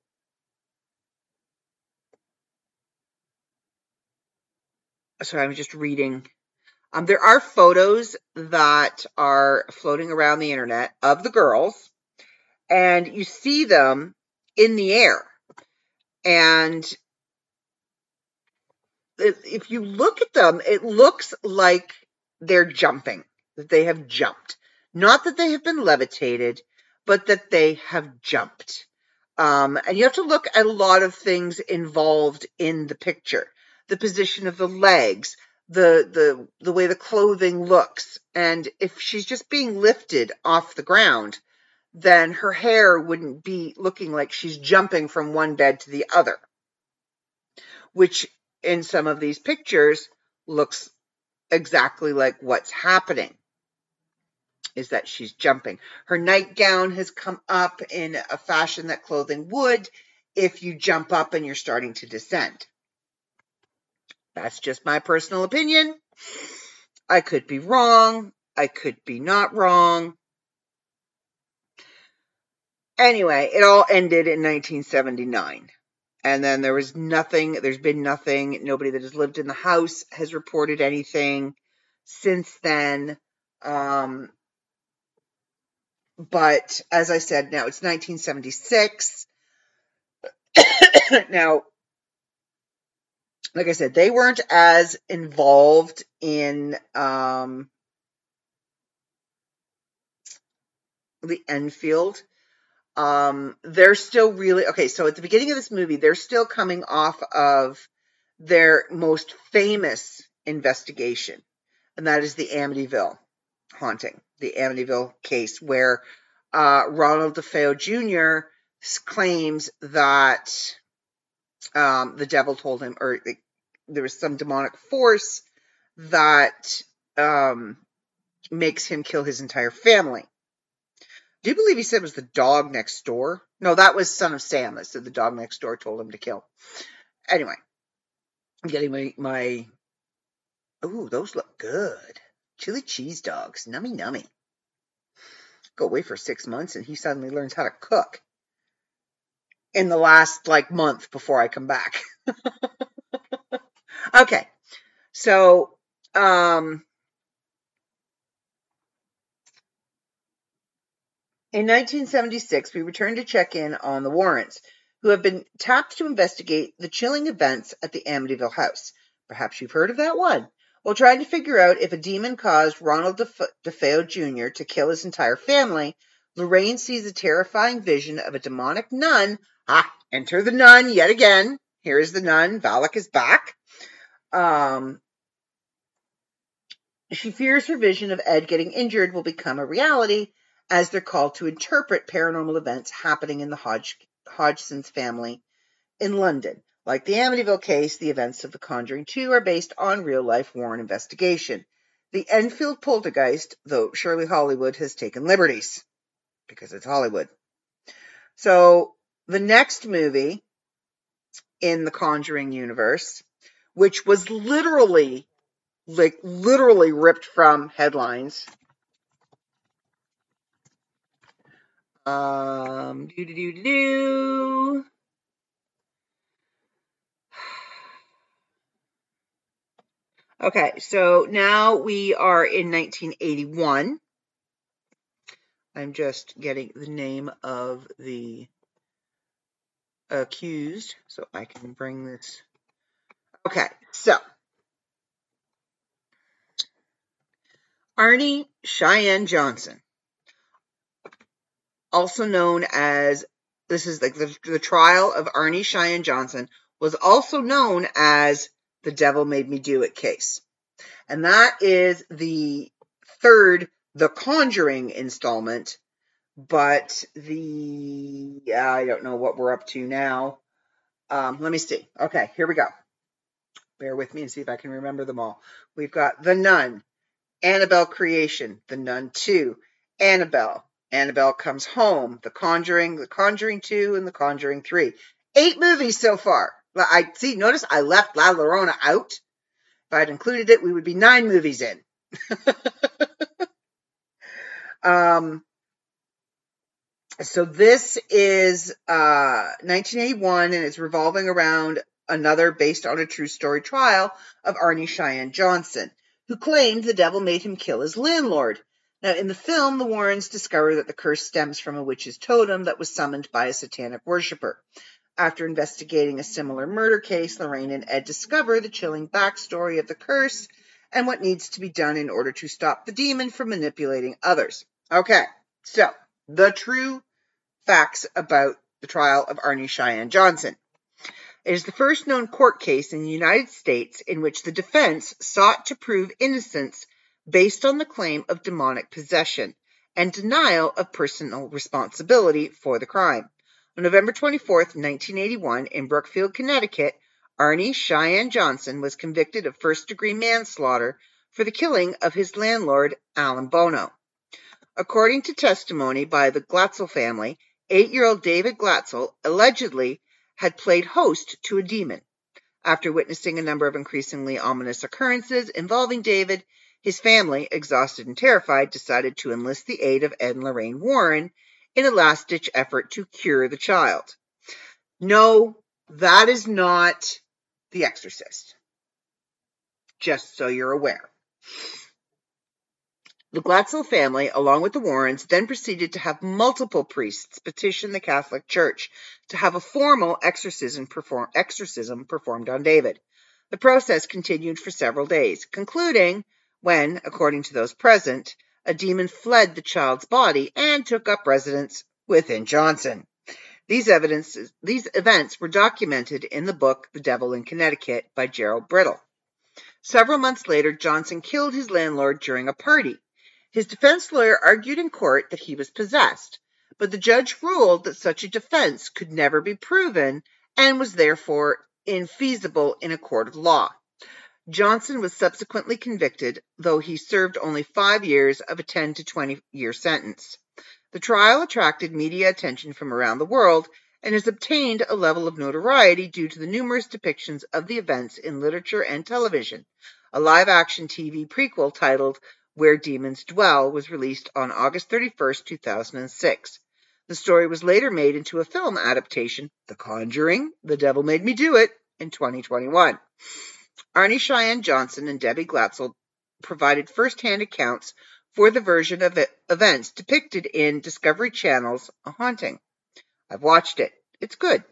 sorry, I'm just reading. Um, there are photos that are floating around the internet of the girls, and you see them in the air. And if you look at them, it looks like they're jumping, that they have jumped. Not that they have been levitated, but that they have jumped. Um, and you have to look at a lot of things involved in the picture the position of the legs, the, the, the way the clothing looks. And if she's just being lifted off the ground, then her hair wouldn't be looking like she's jumping from one bed to the other, which in some of these pictures looks exactly like what's happening is that she's jumping. Her nightgown has come up in a fashion that clothing would if you jump up and you're starting to descend. That's just my personal opinion. I could be wrong. I could be not wrong. Anyway, it all ended in 1979. And then there was nothing, there's been nothing. Nobody that has lived in the house has reported anything since then. Um, but as I said, now it's 1976. <coughs> now, like I said, they weren't as involved in um, the Enfield. Um, they're still really okay. So at the beginning of this movie, they're still coming off of their most famous investigation, and that is the Amityville haunting, the Amityville case, where uh, Ronald DeFeo Jr. claims that um, the devil told him, or like, there was some demonic force that um, makes him kill his entire family. Do you believe he said it was the dog next door? No, that was Son of Sam that said the dog next door told him to kill. Anyway, I'm getting my my. Ooh, those look good. Chili cheese dogs, nummy nummy. Go away for six months and he suddenly learns how to cook. In the last like month before I come back. <laughs> okay, so um, in 1976, we returned to check in on the Warrens, who have been tapped to investigate the chilling events at the Amityville house. Perhaps you've heard of that one. While trying to figure out if a demon caused Ronald DeF- DeFeo Jr. to kill his entire family, Lorraine sees a terrifying vision of a demonic nun. Ah, enter the nun yet again. Here is the nun. Valak is back. Um, she fears her vision of Ed getting injured will become a reality as they're called to interpret paranormal events happening in the Hodge- Hodgson's family in London. Like the Amityville case, the events of The Conjuring 2 are based on real life Warren investigation. The Enfield poltergeist, though surely Hollywood has taken liberties because it's Hollywood. So the next movie in the Conjuring universe, which was literally, like literally ripped from headlines. Um, do do do do. <sighs> Okay, so now we are in 1981. I'm just getting the name of the accused so I can bring this. Okay, so Arnie Cheyenne Johnson, also known as this is like the, the trial of Arnie Cheyenne Johnson, was also known as the Devil Made Me Do It case. And that is the third The Conjuring installment, but the, I don't know what we're up to now. Um, let me see. Okay, here we go. Bear with me and see if I can remember them all. We've got The Nun, Annabelle Creation, The Nun 2, Annabelle, Annabelle Comes Home, The Conjuring, The Conjuring 2, and The Conjuring 3. Eight movies so far. I see, notice I left La Llorona out. If I'd included it, we would be nine movies in. <laughs> um, so this is uh, 1981, and it's revolving around another based on a true story trial of Arnie Cheyenne Johnson, who claimed the devil made him kill his landlord. Now, in the film, the Warrens discover that the curse stems from a witch's totem that was summoned by a satanic worshiper. After investigating a similar murder case, Lorraine and Ed discover the chilling backstory of the curse and what needs to be done in order to stop the demon from manipulating others. Okay, so the true facts about the trial of Arnie Cheyenne Johnson. It is the first known court case in the United States in which the defense sought to prove innocence based on the claim of demonic possession and denial of personal responsibility for the crime. On November 24, 1981, in Brookfield, Connecticut, Arnie Cheyenne Johnson was convicted of first degree manslaughter for the killing of his landlord, Alan Bono. According to testimony by the Glatzel family, eight year old David Glatzel allegedly had played host to a demon. After witnessing a number of increasingly ominous occurrences involving David, his family, exhausted and terrified, decided to enlist the aid of Ed and Lorraine Warren in a last ditch effort to cure the child. No, that is not The Exorcist. Just so you're aware. The Glatzel family, along with the Warrens, then proceeded to have multiple priests petition the Catholic Church to have a formal exorcism, perform, exorcism performed on David. The process continued for several days, concluding when, according to those present, a demon fled the child's body and took up residence within Johnson. These, evidences, these events were documented in the book The Devil in Connecticut by Gerald Brittle. Several months later, Johnson killed his landlord during a party. His defense lawyer argued in court that he was possessed, but the judge ruled that such a defense could never be proven and was therefore infeasible in a court of law. Johnson was subsequently convicted, though he served only five years of a 10 to 20 year sentence. The trial attracted media attention from around the world and has obtained a level of notoriety due to the numerous depictions of the events in literature and television. A live action TV prequel titled Where Demons Dwell was released on August 31, 2006. The story was later made into a film adaptation, The Conjuring, The Devil Made Me Do It, in 2021. Arnie Cheyenne Johnson and Debbie Glatzel provided first-hand accounts for the version of events depicted in Discovery Channel's A Haunting. I've watched it. It's good.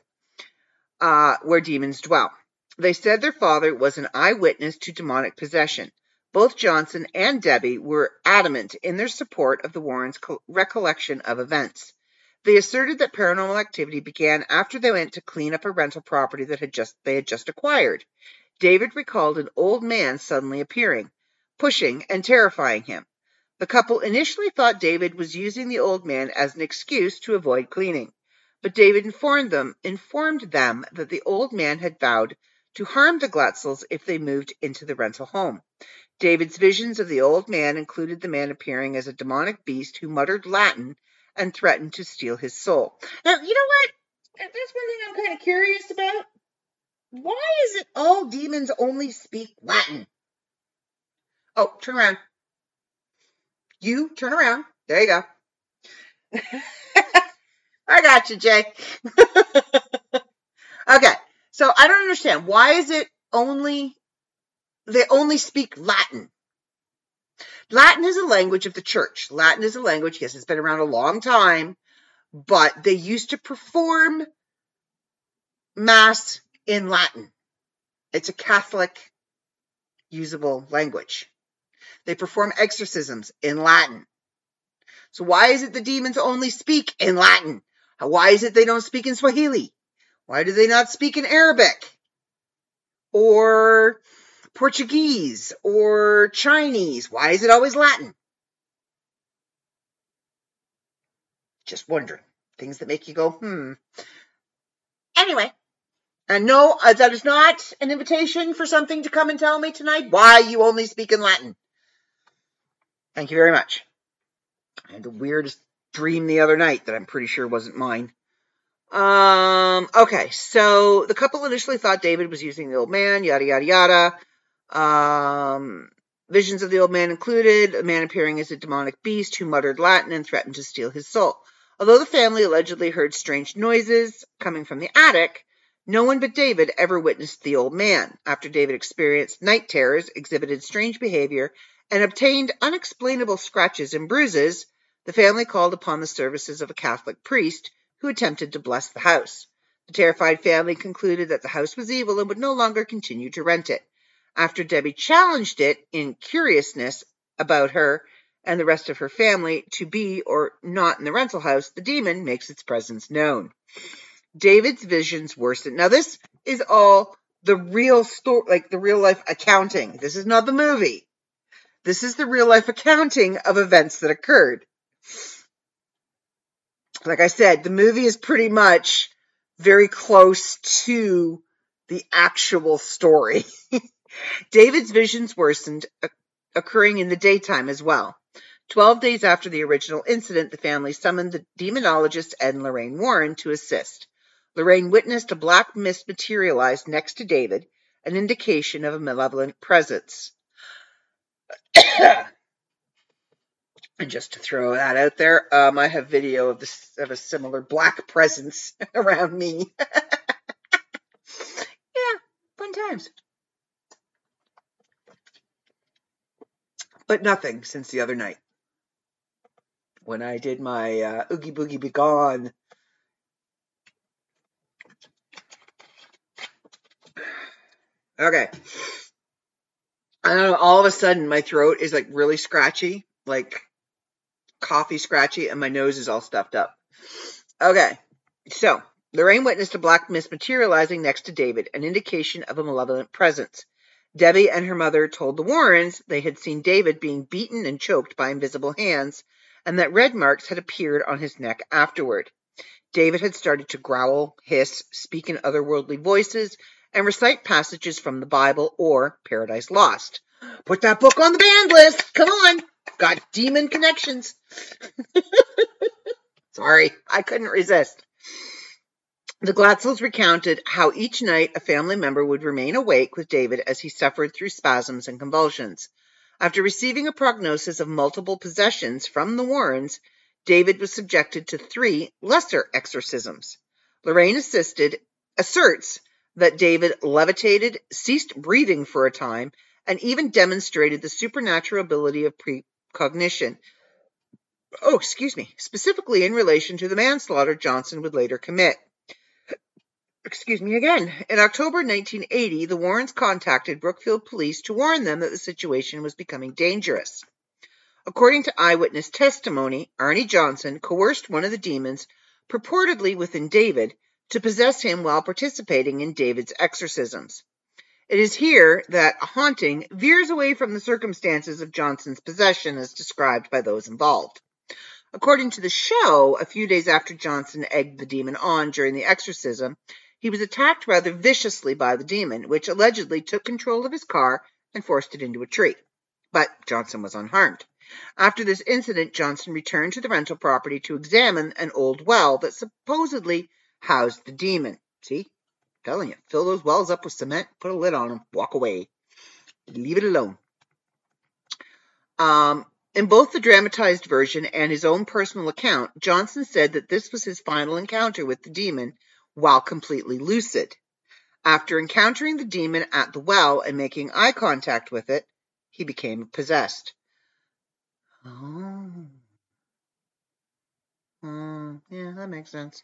Uh, where demons dwell. They said their father was an eyewitness to demonic possession. Both Johnson and Debbie were adamant in their support of the Warrens' recollection of events. They asserted that paranormal activity began after they went to clean up a rental property that had just they had just acquired. David recalled an old man suddenly appearing, pushing and terrifying him. The couple initially thought David was using the old man as an excuse to avoid cleaning, but David informed them informed them that the old man had vowed to harm the Glatzels if they moved into the rental home. David's visions of the old man included the man appearing as a demonic beast who muttered Latin and threatened to steal his soul. Now, you know what? That's one thing I'm kind of curious about. Why is it all demons only speak Latin? Oh, turn around. You turn around. There you go. <laughs> I got you, Jay. <laughs> okay, so I don't understand. Why is it only, they only speak Latin? Latin is a language of the church. Latin is a language, yes, it's been around a long time, but they used to perform Mass in Latin. It's a Catholic usable language. They perform exorcisms in Latin. So why is it the demons only speak in Latin? Why is it they don't speak in Swahili? Why do they not speak in Arabic? Or Portuguese or Chinese? Why is it always Latin? Just wondering. Things that make you go, hmm. Anyway, and no, uh, that is not an invitation for something to come and tell me tonight why you only speak in Latin. Thank you very much. I had the weirdest dream the other night that I'm pretty sure wasn't mine. Um, okay, so the couple initially thought David was using the old man, yada, yada, yada. Um, visions of the old man included a man appearing as a demonic beast who muttered Latin and threatened to steal his soul. Although the family allegedly heard strange noises coming from the attic, no one but David ever witnessed the old man. After David experienced night terrors, exhibited strange behavior, and obtained unexplainable scratches and bruises, the family called upon the services of a Catholic priest who attempted to bless the house. The terrified family concluded that the house was evil and would no longer continue to rent it. After Debbie challenged it in curiousness about her and the rest of her family to be or not in the rental house, the demon makes its presence known. David's visions worsened. Now, this is all the real story, like the real life accounting. This is not the movie. This is the real life accounting of events that occurred. Like I said, the movie is pretty much very close to the actual story. <laughs> David's visions worsened, uh, occurring in the daytime as well. Twelve days after the original incident, the family summoned the demonologist Ed and Lorraine Warren to assist. Lorraine witnessed a black mist materialize next to David, an indication of a malevolent presence. <coughs> and just to throw that out there, um, I have video of this of a similar black presence <laughs> around me. <laughs> yeah, fun times. but nothing since the other night when I did my uh, Oogie Boogie Be Okay. I don't know. All of a sudden, my throat is like really scratchy, like coffee scratchy, and my nose is all stuffed up. Okay. So, Lorraine witnessed a black mist materializing next to David, an indication of a malevolent presence. Debbie and her mother told the Warrens they had seen David being beaten and choked by invisible hands, and that red marks had appeared on his neck afterward. David had started to growl, hiss, speak in otherworldly voices, and recite passages from the Bible or Paradise Lost. Put that book on the banned list. Come on. Got demon connections. <laughs> Sorry, I couldn't resist. The Glatzels recounted how each night a family member would remain awake with David as he suffered through spasms and convulsions. After receiving a prognosis of multiple possessions from the Warrens, David was subjected to three lesser exorcisms. Lorraine assisted, asserts that David levitated, ceased breathing for a time, and even demonstrated the supernatural ability of precognition. Oh, excuse me, specifically in relation to the manslaughter Johnson would later commit. Excuse me again. In October 1980, the Warrens contacted Brookfield police to warn them that the situation was becoming dangerous. According to eyewitness testimony, Arnie Johnson coerced one of the demons, purportedly within David, to possess him while participating in David's exorcisms. It is here that a haunting veers away from the circumstances of Johnson's possession as described by those involved. According to the show, a few days after Johnson egged the demon on during the exorcism, he was attacked rather viciously by the demon, which allegedly took control of his car and forced it into a tree. But Johnson was unharmed. After this incident, Johnson returned to the rental property to examine an old well that supposedly housed the demon. See? I'm telling you, fill those wells up with cement, put a lid on them, walk away. Leave it alone. Um, in both the dramatized version and his own personal account, Johnson said that this was his final encounter with the demon while completely lucid. After encountering the demon at the well and making eye contact with it, he became possessed. Oh. Hmm, yeah, that makes sense.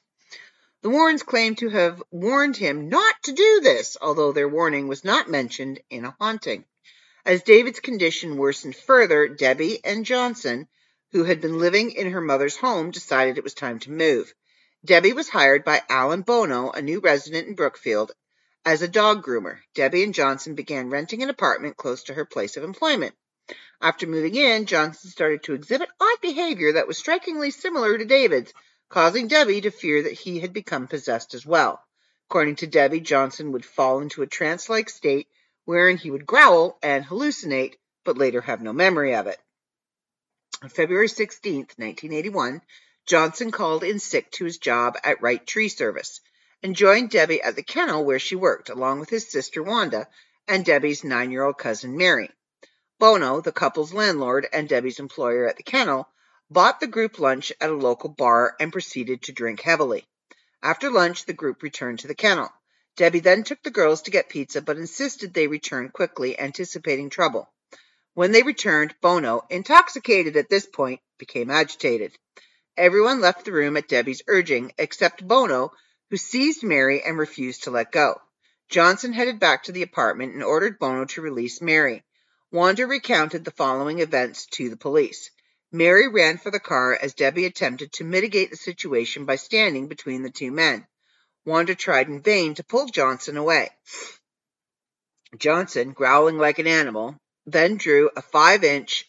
The Warrens claim to have warned him not to do this, although their warning was not mentioned in a haunting. As David's condition worsened further, Debbie and Johnson, who had been living in her mother's home, decided it was time to move. Debbie was hired by Alan Bono, a new resident in Brookfield, as a dog groomer. Debbie and Johnson began renting an apartment close to her place of employment. After moving in, Johnson started to exhibit odd behavior that was strikingly similar to David's, causing Debbie to fear that he had become possessed as well. According to Debbie, Johnson would fall into a trance like state wherein he would growl and hallucinate, but later have no memory of it. On February 16, 1981, Johnson called in sick to his job at Wright Tree Service and joined Debbie at the kennel where she worked, along with his sister Wanda and Debbie's nine year old cousin Mary. Bono, the couple's landlord and Debbie's employer at the kennel, bought the group lunch at a local bar and proceeded to drink heavily. After lunch, the group returned to the kennel. Debbie then took the girls to get pizza, but insisted they return quickly, anticipating trouble. When they returned, Bono, intoxicated at this point, became agitated. Everyone left the room at Debbie's urging, except Bono, who seized Mary and refused to let go. Johnson headed back to the apartment and ordered Bono to release Mary. Wanda recounted the following events to the police. Mary ran for the car as Debbie attempted to mitigate the situation by standing between the two men. Wanda tried in vain to pull Johnson away. Johnson, growling like an animal, then drew a five inch,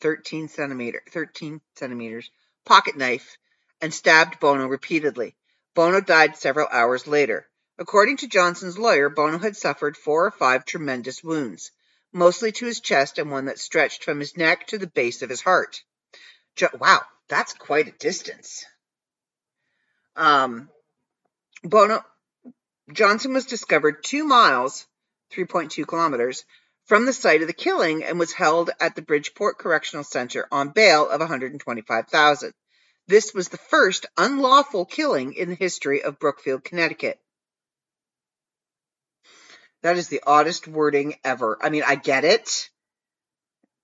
13 centimeter, 13 centimeters pocket knife and stabbed Bono repeatedly. Bono died several hours later. According to Johnson's lawyer, Bono had suffered four or five tremendous wounds, mostly to his chest and one that stretched from his neck to the base of his heart. Wow, that's quite a distance. Um, Bono Johnson was discovered two miles, 3.2 kilometers, from the site of the killing and was held at the Bridgeport Correctional Center on bail of 125,000. This was the first unlawful killing in the history of Brookfield, Connecticut. That is the oddest wording ever. I mean, I get it.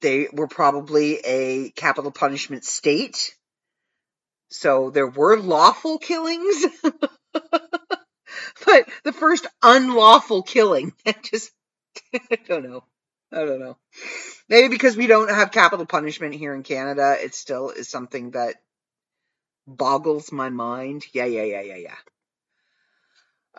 They were probably a capital punishment state. So there were lawful killings. <laughs> but the first unlawful killing, <laughs> just I don't know. I don't know. Maybe because we don't have capital punishment here in Canada, it still is something that boggles my mind. Yeah, yeah, yeah, yeah,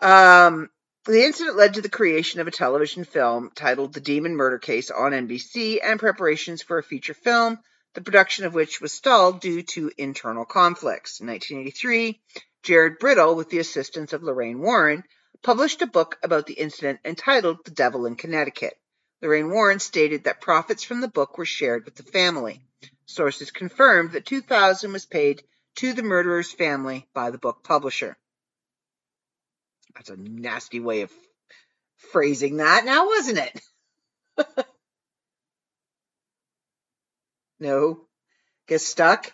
yeah. Um, the incident led to the creation of a television film titled The Demon Murder Case on NBC and preparations for a feature film, the production of which was stalled due to internal conflicts. In 1983, Gerald Brittle, with the assistance of Lorraine Warren, published a book about the incident entitled The Devil in Connecticut. Lorraine Warren stated that profits from the book were shared with the family. Sources confirmed that 2000 was paid to the murderer's family by the book publisher. That's a nasty way of phrasing that now, wasn't it? <laughs> no? Get stuck?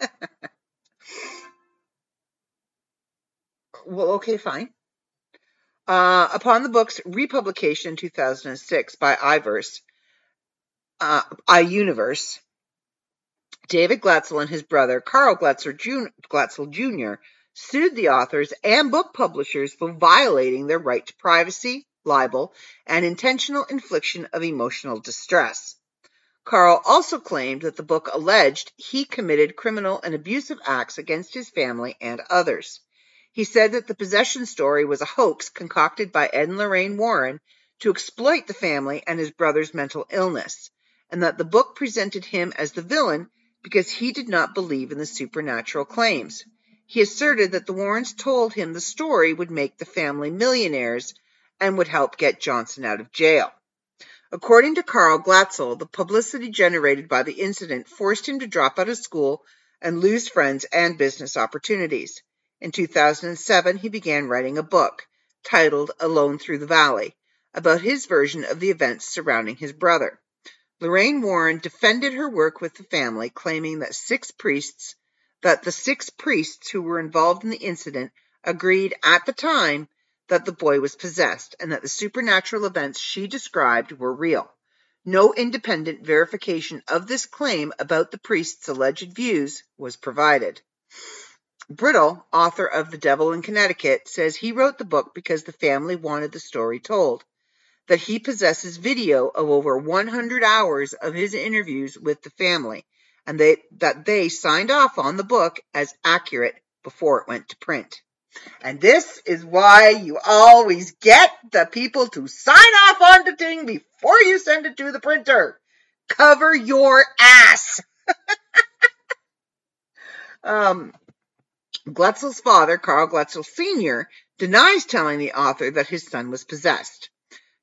<laughs> well, okay, fine. Uh, upon the book's republication in 2006 by iVerse, uh, iUniverse, David Glatzel and his brother Carl Glatzel, Jr., Glatzel Jr. sued the authors and book publishers for violating their right to privacy, libel, and intentional infliction of emotional distress. Carl also claimed that the book alleged he committed criminal and abusive acts against his family and others. He said that the possession story was a hoax concocted by Ed and Lorraine Warren to exploit the family and his brother's mental illness, and that the book presented him as the villain because he did not believe in the supernatural claims. He asserted that the Warrens told him the story would make the family millionaires and would help get Johnson out of jail. According to Carl Glatzel, the publicity generated by the incident forced him to drop out of school and lose friends and business opportunities. In 2007, he began writing a book titled Alone Through the Valley about his version of the events surrounding his brother. Lorraine Warren defended her work with the family, claiming that six priests that the six priests who were involved in the incident agreed at the time that the boy was possessed and that the supernatural events she described were real. No independent verification of this claim about the priest's alleged views was provided. Brittle, author of The Devil in Connecticut, says he wrote the book because the family wanted the story told. That he possesses video of over 100 hours of his interviews with the family, and they, that they signed off on the book as accurate before it went to print. And this is why you always get the people to sign off on the thing before you send it to the printer. Cover your ass. <laughs> um, Glatzel's father, Carl Glatzel Sr., denies telling the author that his son was possessed.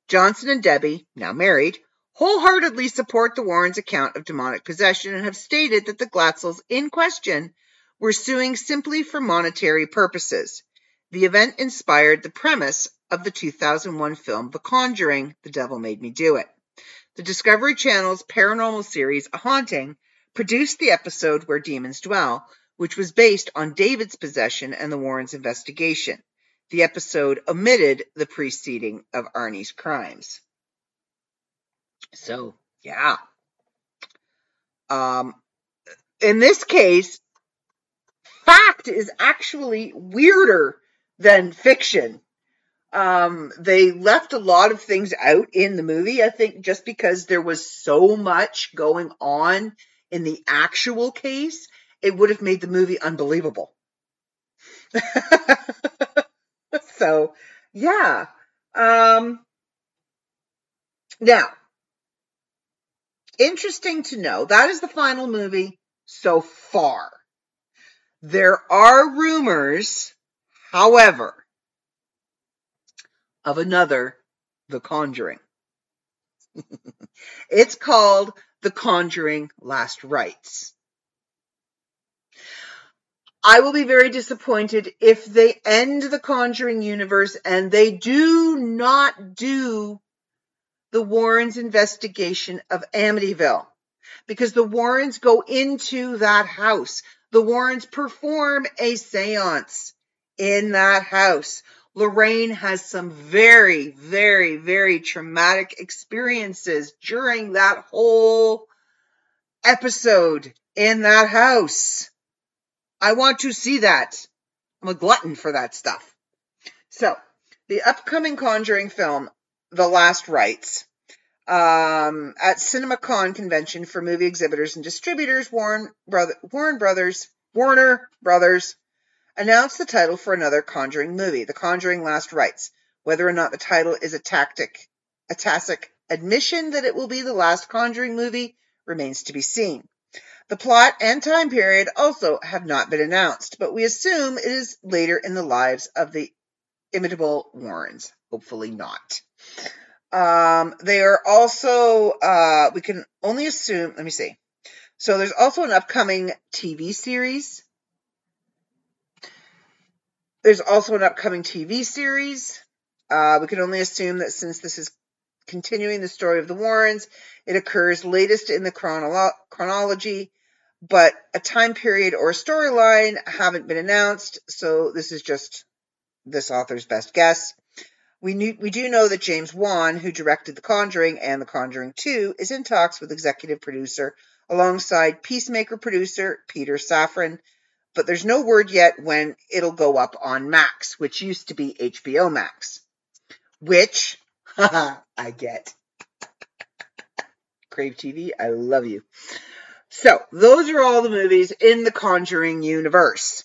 Johnson and Debbie, now married, wholeheartedly support the Warrens' account of demonic possession and have stated that the Glatzels in question were suing simply for monetary purposes. The event inspired the premise of the 2001 film The Conjuring The Devil Made Me Do It. The Discovery Channel's paranormal series A Haunting produced the episode Where Demons Dwell, which was based on David's possession and the Warrens' investigation. The episode omitted the preceding of Arnie's crimes. So, yeah. Um, in this case, fact is actually weirder than fiction. Um, they left a lot of things out in the movie, I think, just because there was so much going on in the actual case it would have made the movie unbelievable. <laughs> so, yeah. Um, now, interesting to know that is the final movie so far. There are rumors, however, of another The Conjuring. <laughs> it's called The Conjuring Last Rites. I will be very disappointed if they end the Conjuring universe and they do not do the Warrens' investigation of Amityville. Because the Warrens go into that house. The Warrens perform a seance in that house. Lorraine has some very, very, very traumatic experiences during that whole episode in that house. I want to see that. I'm a glutton for that stuff. So, the upcoming Conjuring film, the last rites. Um, at CinemaCon convention for movie exhibitors and distributors, Warren, Brother, Warren Brothers, Warner Brothers announced the title for another Conjuring movie, The Conjuring Last Rites. Whether or not the title is a tactic, a tacit admission that it will be the last Conjuring movie remains to be seen. The plot and time period also have not been announced, but we assume it is later in the lives of the imitable Warrens. Hopefully not. Um, they are also, uh, we can only assume, let me see. So there's also an upcoming TV series. There's also an upcoming TV series. Uh, we can only assume that since this is continuing the story of the Warrens, it occurs latest in the chronolo- chronology, but a time period or a storyline haven't been announced. So this is just this author's best guess. We, knew, we do know that James Wan, who directed The Conjuring and The Conjuring 2, is in talks with executive producer alongside Peacemaker producer Peter Safran, but there's no word yet when it'll go up on Max, which used to be HBO Max, which <laughs> haha, I get. Crave TV, I love you. So, those are all the movies in the Conjuring universe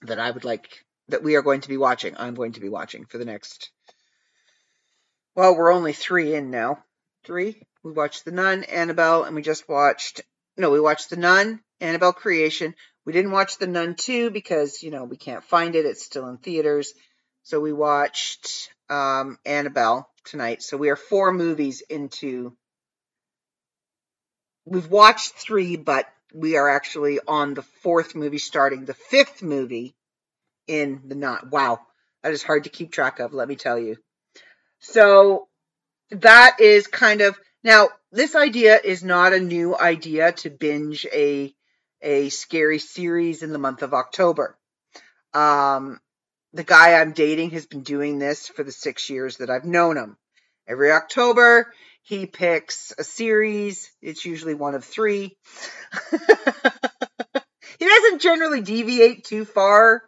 that I would like that we are going to be watching. I'm going to be watching for the next. Well, we're only three in now. Three. We watched The Nun, Annabelle, and we just watched. No, we watched The Nun, Annabelle Creation. We didn't watch The Nun 2 because, you know, we can't find it. It's still in theaters. So we watched um, Annabelle tonight. So we are four movies into. We've watched three, but we are actually on the fourth movie, starting the fifth movie in the knot. Wow, that is hard to keep track of, let me tell you. So that is kind of now this idea is not a new idea to binge a a scary series in the month of October. Um, the guy I'm dating has been doing this for the six years that I've known him. Every October, he picks a series. It's usually one of three. <laughs> he doesn't generally deviate too far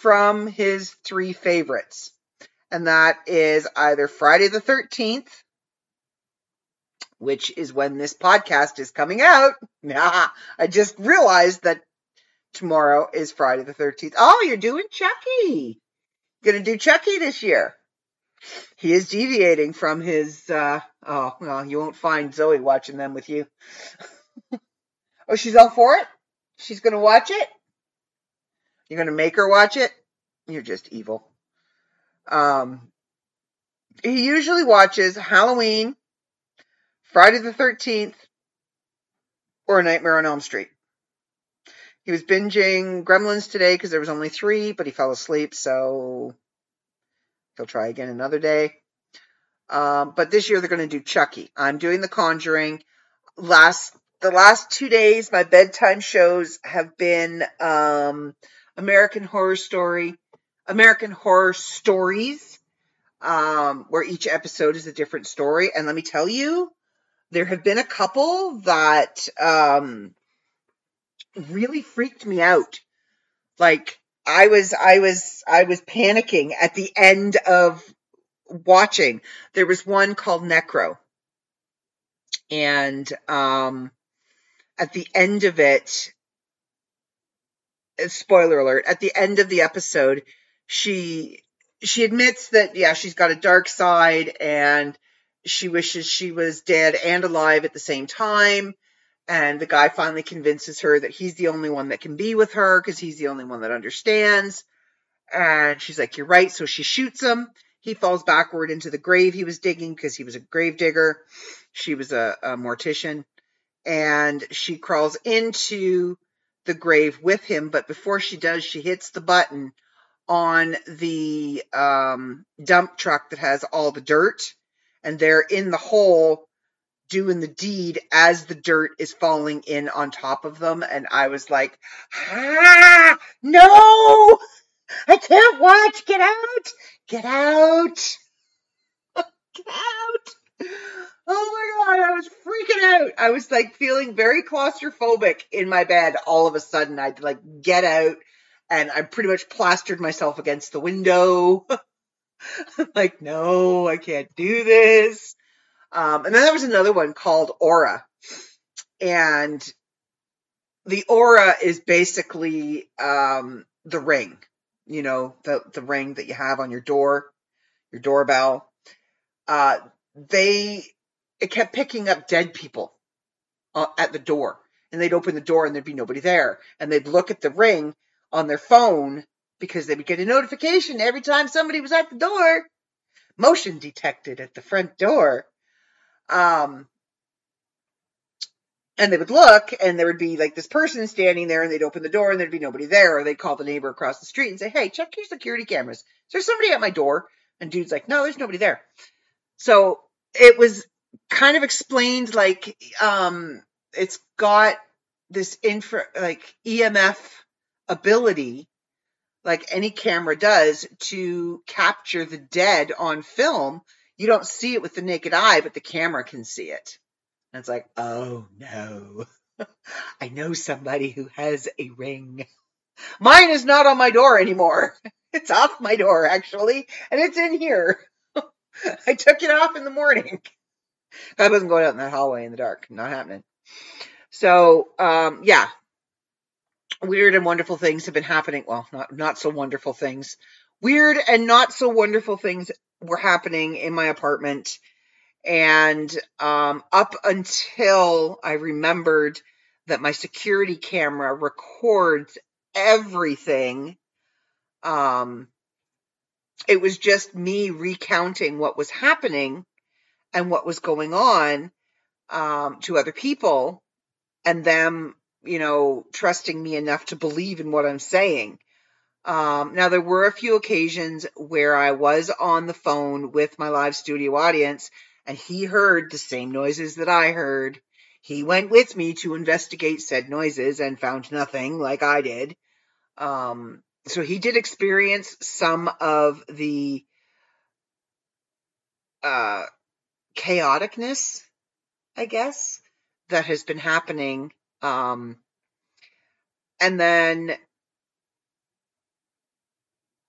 from his three favorites. And that is either Friday the 13th, which is when this podcast is coming out. Nah, <laughs> I just realized that tomorrow is Friday the 13th. Oh, you're doing Chucky. Gonna do Chucky this year. He is deviating from his, uh, oh, well, you won't find Zoe watching them with you. <laughs> oh, she's all for it? She's gonna watch it? You're gonna make her watch it? You're just evil. Um, he usually watches Halloween, Friday the 13th, or Nightmare on Elm Street. He was binging Gremlins today because there was only three, but he fell asleep, so he'll try again another day. Um, but this year they're going to do Chucky. I'm doing The Conjuring. Last the last two days, my bedtime shows have been um, American Horror Story, American Horror Stories, um, where each episode is a different story. And let me tell you, there have been a couple that um, really freaked me out. Like I was, I was, I was panicking at the end of watching. There was one called Necro, and um, at the end of it, spoiler alert, at the end of the episode, she she admits that yeah, she's got a dark side and she wishes she was dead and alive at the same time. And the guy finally convinces her that he's the only one that can be with her because he's the only one that understands. And she's like, You're right. So she shoots him. He falls backward into the grave he was digging because he was a grave digger. She was a, a mortician. And she crawls into the grave with him. But before she does, she hits the button on the um, dump truck that has all the dirt. And they're in the hole doing the deed as the dirt is falling in on top of them. And I was like, ah, no, I can't watch. Get out. Get out. <laughs> Get out. Oh my God. I was freaking out. I was like feeling very claustrophobic in my bed all of a sudden. I'd like get out and I pretty much plastered myself against the window. <laughs> like, no, I can't do this. Um, and then there was another one called Aura. And the aura is basically um, the ring, you know, the, the ring that you have on your door, your doorbell. Uh, they, it kept picking up dead people uh, at the door. And they'd open the door and there'd be nobody there. And they'd look at the ring on their phone because they would get a notification every time somebody was at the door. Motion detected at the front door. Um, and they would look and there would be like this person standing there and they'd open the door and there'd be nobody there or they'd call the neighbor across the street and say hey check your security cameras is there somebody at my door and dude's like no there's nobody there so it was kind of explained like um it's got this infra like emf ability like any camera does to capture the dead on film you don't see it with the naked eye but the camera can see it and it's like, oh no, <laughs> I know somebody who has a ring. Mine is not on my door anymore. <laughs> It's off my door, actually, and it's in here. <laughs> I took it off in the morning. I wasn't going out in that hallway in the dark. Not happening. So, um, yeah, weird and wonderful things have been happening. Well, not not so wonderful things. Weird and not so wonderful things were happening in my apartment and um, up until I remembered that my security camera records everything, um, it was just me recounting what was happening and what was going on um, to other people and them, you know, trusting me enough to believe in what I'm saying. Um, now, there were a few occasions where I was on the phone with my live studio audience and he heard the same noises that I heard. He went with me to investigate said noises and found nothing like I did. Um, so he did experience some of the uh, chaoticness, I guess, that has been happening. Um, and then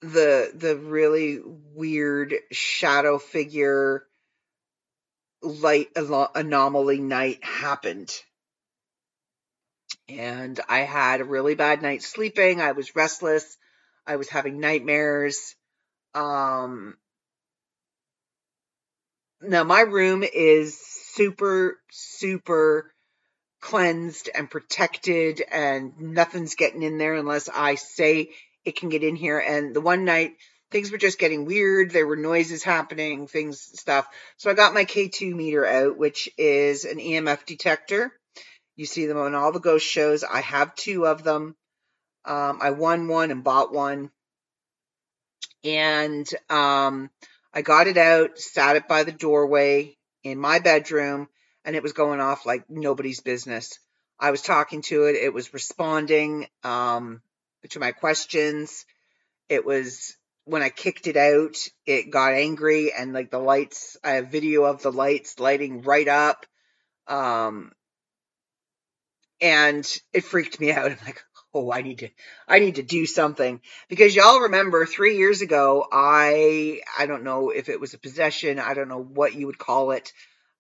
the the really weird shadow figure light anomaly night happened. And I had a really bad night sleeping. I was restless. I was having nightmares. Um, now my room is super, super cleansed and protected and nothing's getting in there unless I say it can get in here. And the one night things were just getting weird. There were noises happening, things, stuff. So I got my K2 meter out, which is an EMF detector. You see them on all the ghost shows. I have two of them. Um, I won one and bought one. And um, I got it out, sat it by the doorway in my bedroom, and it was going off like nobody's business. I was talking to it. It was responding um, to my questions. It was when I kicked it out, it got angry and like the lights, I have video of the lights lighting right up. Um, and it freaked me out. <laughs> I'm like, oh, I need to, I need to do something because y'all remember three years ago, I, I don't know if it was a possession. I don't know what you would call it.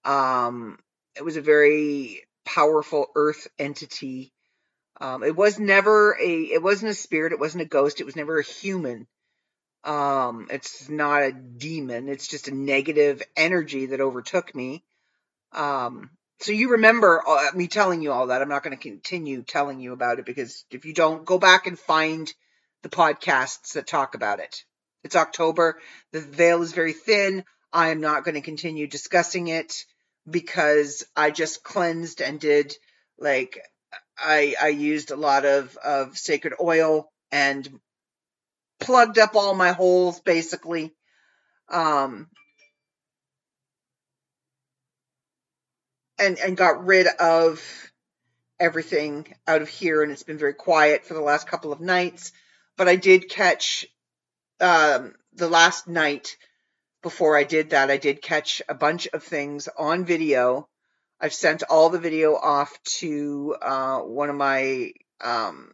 Um, it was a very powerful earth entity. Um, it was never a, it wasn't a spirit. It wasn't a ghost. It was never a human um, it's not a demon. It's just a negative energy that overtook me. Um, so you remember uh, me telling you all that. I'm not going to continue telling you about it because if you don't, go back and find the podcasts that talk about it. It's October. The veil is very thin. I am not going to continue discussing it because I just cleansed and did like I I used a lot of of sacred oil and plugged up all my holes basically. Um, and and got rid of everything out of here and it's been very quiet for the last couple of nights. But i did catch um, the last night before i did that i did catch a bunch of things on video. I've sent all the video off to uh, one of my um,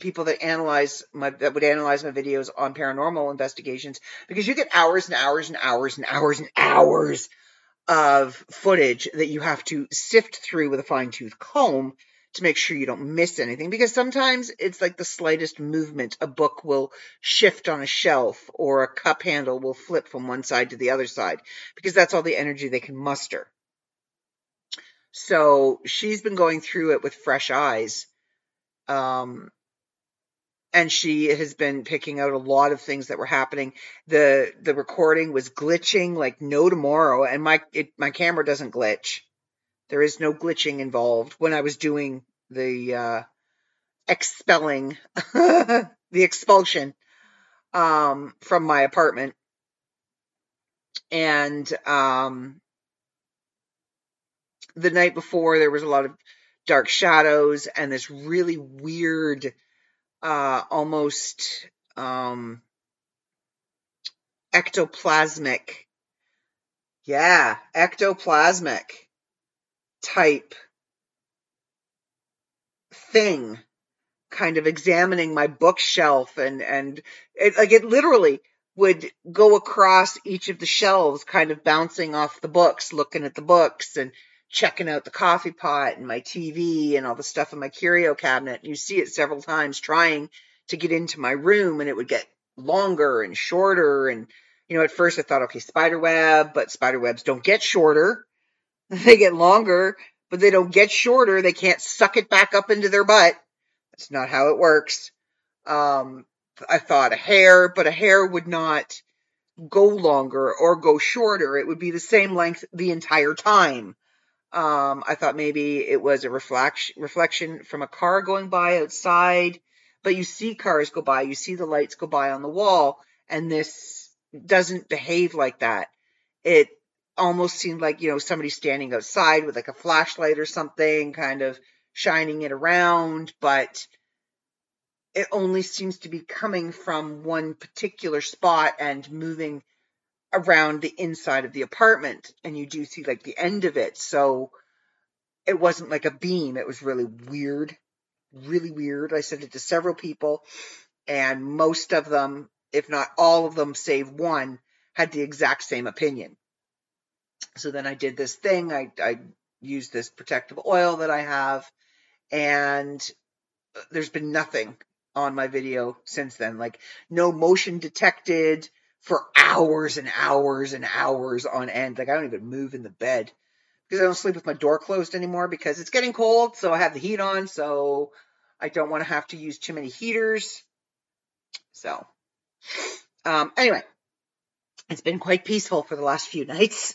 people that analyze my that would analyze my videos on paranormal investigations because you get hours and hours and hours and hours and hours of footage that you have to sift through with a fine tooth comb to make sure you don't miss anything. Because sometimes it's like the slightest movement a book will shift on a shelf or a cup handle will flip from one side to the other side because that's all the energy they can muster. So she's been going through it with fresh eyes um and she has been picking out a lot of things that were happening. the The recording was glitching like no tomorrow, and my it, my camera doesn't glitch. There is no glitching involved when I was doing the uh, expelling, <laughs> the expulsion um, from my apartment, and um, the night before there was a lot of dark shadows and this really weird uh, almost um, ectoplasmic. Yeah, ectoplasmic type thing kind of examining my bookshelf and and it, like it literally would go across each of the shelves kind of bouncing off the books looking at the books and checking out the coffee pot and my TV and all the stuff in my curio cabinet. You see it several times trying to get into my room and it would get longer and shorter. And, you know, at first I thought, okay, spider web, but spider webs don't get shorter. <laughs> They get longer, but they don't get shorter. They can't suck it back up into their butt. That's not how it works. Um, I thought a hair, but a hair would not go longer or go shorter. It would be the same length the entire time. Um, I thought maybe it was a reflection reflection from a car going by outside, but you see cars go by, you see the lights go by on the wall, and this doesn't behave like that. It almost seemed like, you know, somebody standing outside with like a flashlight or something, kind of shining it around, but it only seems to be coming from one particular spot and moving around the inside of the apartment and you do see like the end of it. So it wasn't like a beam. It was really weird, really weird. I sent it to several people and most of them, if not all of them, save one, had the exact same opinion. So then I did this thing. I, I used this protective oil that I have and uh, there's been nothing on my video since then. Like no motion detected, for hours and hours and hours on end. Like I don't even move in the bed because I don't sleep with my door closed anymore because it's getting cold. So I have the heat on. So I don't want to have to use too many heaters. So, um, anyway, it's been quite peaceful for the last few <laughs> nights.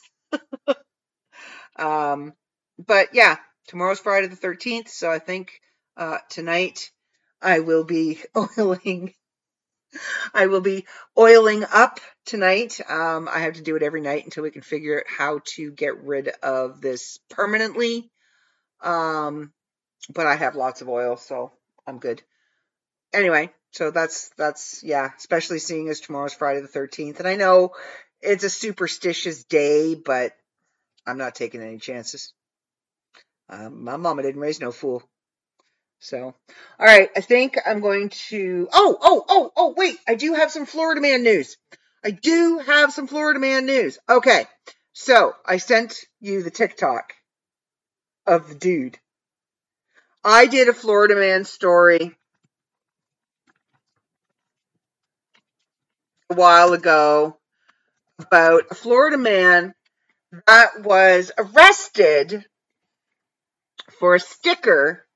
um, but yeah, tomorrow's Friday the 13th. So I think, uh, tonight I will be <laughs> oiling I will be oiling up tonight. Um, I have to do it every night until we can figure out how to get rid of this permanently. Um, but I have lots of oil, so I'm good. Anyway, so that's that's yeah, especially seeing as tomorrow's Friday the 13th, and I know it's a superstitious day, but I'm not taking any chances. Um, my mama didn't raise no fool. So, all right, I think I'm going to. Oh, oh, oh, oh, wait, I do have some Florida man news. I do have some Florida man news. Okay, so I sent you the TikTok of the dude. I did a Florida man story a while ago about a Florida man that was arrested for a sticker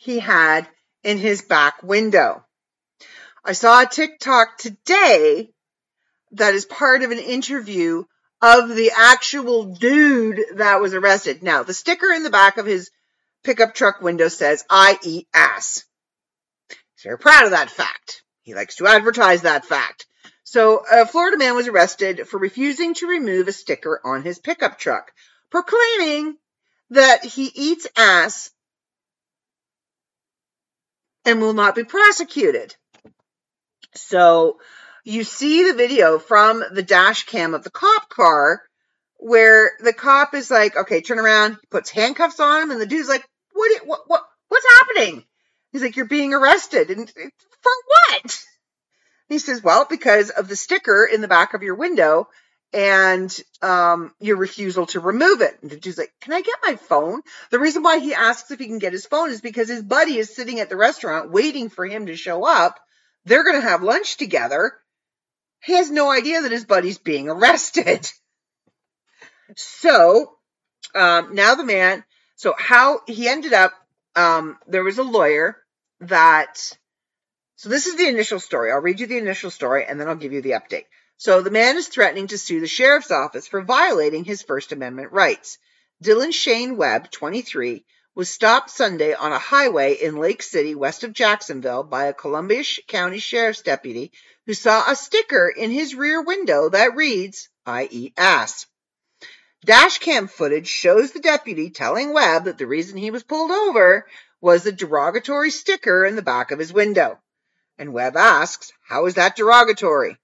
he had in his back window. I saw a TikTok today that is part of an interview of the actual dude that was arrested. Now, the sticker in the back of his pickup truck window says, I eat ass. He's very proud of that fact. He likes to advertise that fact. So, a Florida man was arrested for refusing to remove a sticker on his pickup truck, proclaiming that he eats ass and will not be prosecuted. So you see the video from the dash cam of the cop car where the cop is like, okay, turn around, puts handcuffs on him, and the dude's like, what, what, what, what's happening? He's like, You're being arrested. And for what? He says, Well, because of the sticker in the back of your window and um, your refusal to remove it. And the dude's like, Can I get my phone? The reason why he asks if he can get his phone is because his buddy is sitting at the restaurant waiting for him to show up. They're going to have lunch together. He has no idea that his buddy's being arrested. <laughs> So um, now the man, so how he ended up, um, there was a lawyer that, so this is the initial story. I'll read you the initial story and then I'll give you the update. So the man is threatening to sue the sheriff's office for violating his First Amendment rights. Dillon Shane Webb, 23, was stopped Sunday on a highway in Lake City, west of Jacksonville, by a Columbia County Sheriff's deputy who saw a sticker in his rear window that reads, I eat ass. Dashcam footage shows the deputy telling Webb that the reason he was pulled over was the derogatory sticker in the back of his window. And Webb asks, How is that derogatory?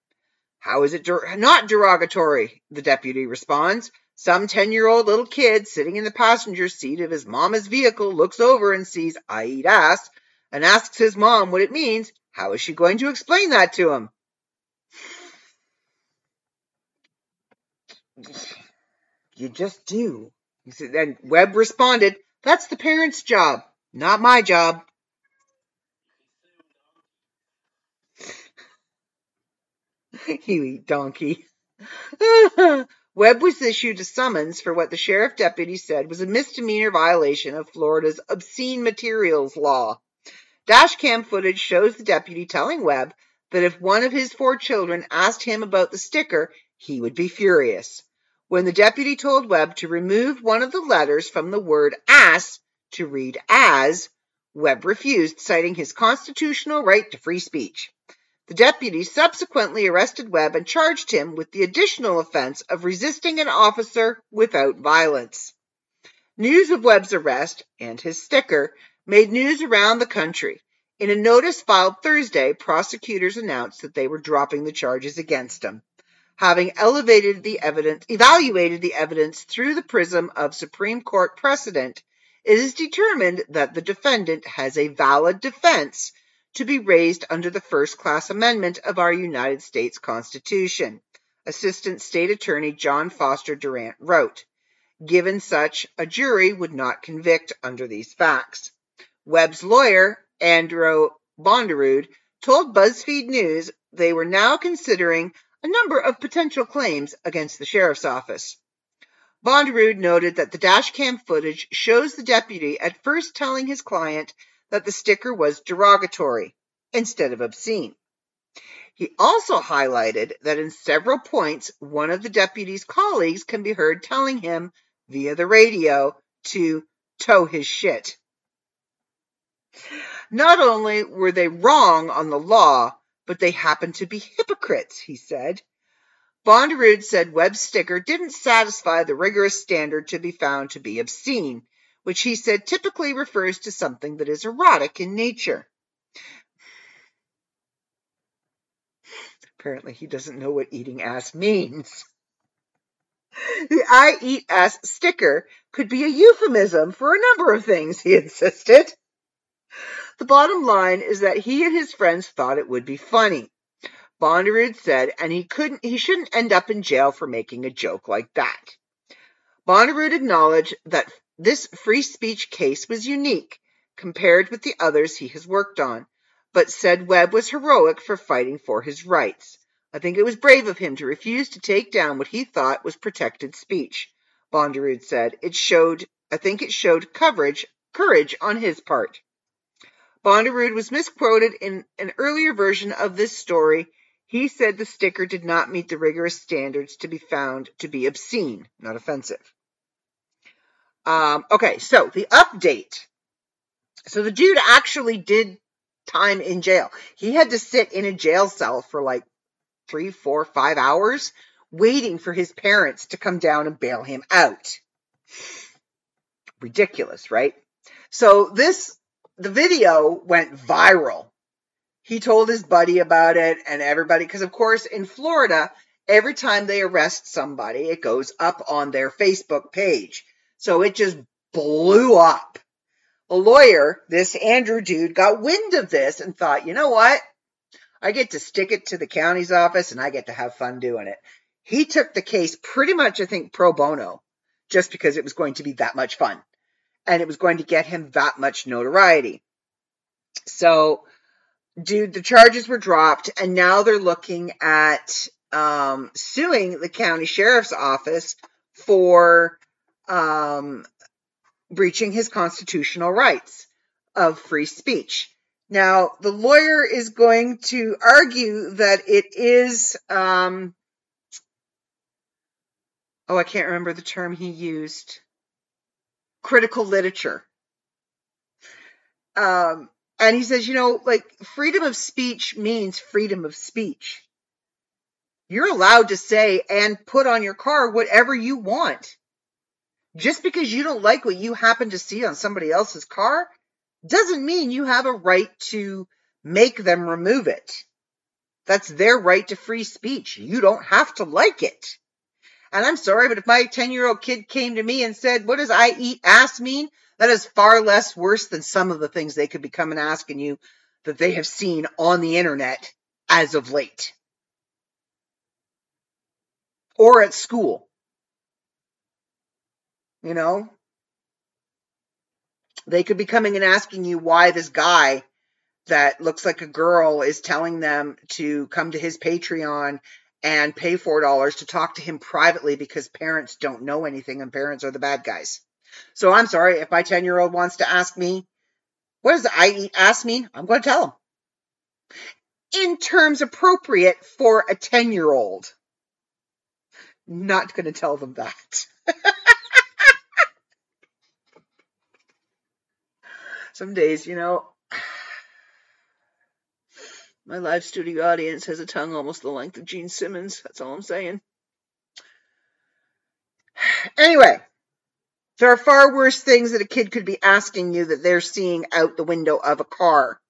How is it der- not derogatory? The deputy responds. Some 10 year old little kid sitting in the passenger seat of his mama's vehicle looks over and sees I eat ass and asks his mom what it means. How is she going to explain that to him? You just do. And Webb responded, That's the parent's job, not my job. <laughs> you eat donkey. <laughs> Webb was issued a summons for what the sheriff deputy said was a misdemeanor violation of Florida's obscene materials law. Dashcam footage shows the deputy telling Webb that if one of his four children asked him about the sticker, he would be furious. When the deputy told Webb to remove one of the letters from the word ass to read as, Webb refused, citing his constitutional right to free speech. The deputy subsequently arrested Webb and charged him with the additional offense of resisting an officer without violence. News of Webb's arrest and his sticker made news around the country. In a notice filed Thursday, prosecutors announced that they were dropping the charges against him. Having elevated the evidence, evaluated the evidence through the prism of Supreme Court precedent, it is determined that the defendant has a valid defense to be raised under the first class amendment of our United States Constitution, Assistant State Attorney John Foster Durant wrote. Given such, a jury would not convict under these facts. Webb's lawyer, Andrew Bonderud, told BuzzFeed News they were now considering a number of potential claims against the sheriff's office. Bonderud noted that the dashcam footage shows the deputy at first telling his client that the sticker was derogatory instead of obscene. He also highlighted that in several points, one of the deputy's colleagues can be heard telling him via the radio to tow his shit. Not only were they wrong on the law, but they happened to be hypocrites, he said. Bonderud said Webb's sticker didn't satisfy the rigorous standard to be found to be obscene, which he said typically refers to something that is erotic in nature. Apparently, he doesn't know what eating ass means. The I eat ass sticker could be a euphemism for a number of things, he insisted. The bottom line is that he and his friends thought it would be funny. Bonderud said, and he couldn't he shouldn't end up in jail for making a joke like that. Bonderud acknowledged that this free speech case was unique compared with the others he has worked on, but said Webb was heroic for fighting for his rights. I think it was brave of him to refuse to take down what he thought was protected speech. Bonderud said it showed I think it showed coverage courage on his part. Bonderud was misquoted in an earlier version of this story. He said the sticker did not meet the rigorous standards to be found to be obscene, not offensive. Um, okay, so the update. So the dude actually did time in jail. He had to sit in a jail cell for like three, four, five hours waiting for his parents to come down and bail him out. Ridiculous, right? So this, the video went viral. He told his buddy about it and everybody, because of course in Florida, every time they arrest somebody, it goes up on their Facebook page. So it just blew up. a lawyer, this Andrew dude, got wind of this and thought, you know what? I get to stick it to the county's office and I get to have fun doing it. He took the case pretty much, I think, pro bono, just because it was going to be that much fun and it was going to get him that much notoriety. So, dude, the charges were dropped and now they're looking at um, suing the county sheriff's office for um, breaching his constitutional rights of free speech. Now, the lawyer is going to argue that it is, um, oh, I can't remember the term he used critical literature. Um, and he says, you know, like freedom of speech means freedom of speech. You're allowed to say and put on your car whatever you want. Just because you don't like what you happen to see on somebody else's car doesn't mean you have a right to make them remove it. That's their right to free speech. You don't have to like it. And I'm sorry, but if my 10 year old kid came to me and said, What does I eat ass mean? That is far less worse than some of the things they could be coming asking you that they have seen on the internet as of late or at school. You know, they could be coming and asking you why this guy that looks like a girl is telling them to come to his Patreon and pay $4 to talk to him privately because parents don't know anything and parents are the bad guys. So I'm sorry if my 10 year old wants to ask me, what does I ass mean? I'm going to tell him. In terms appropriate for a 10 year old. Not going to tell them that. <laughs> Some days, you know, <sighs> my live studio audience has a tongue almost the length of Gene Simmons. That's all I'm saying. <sighs> Anyway, there are far worse things that a kid could be asking you that they're seeing out the window of a car.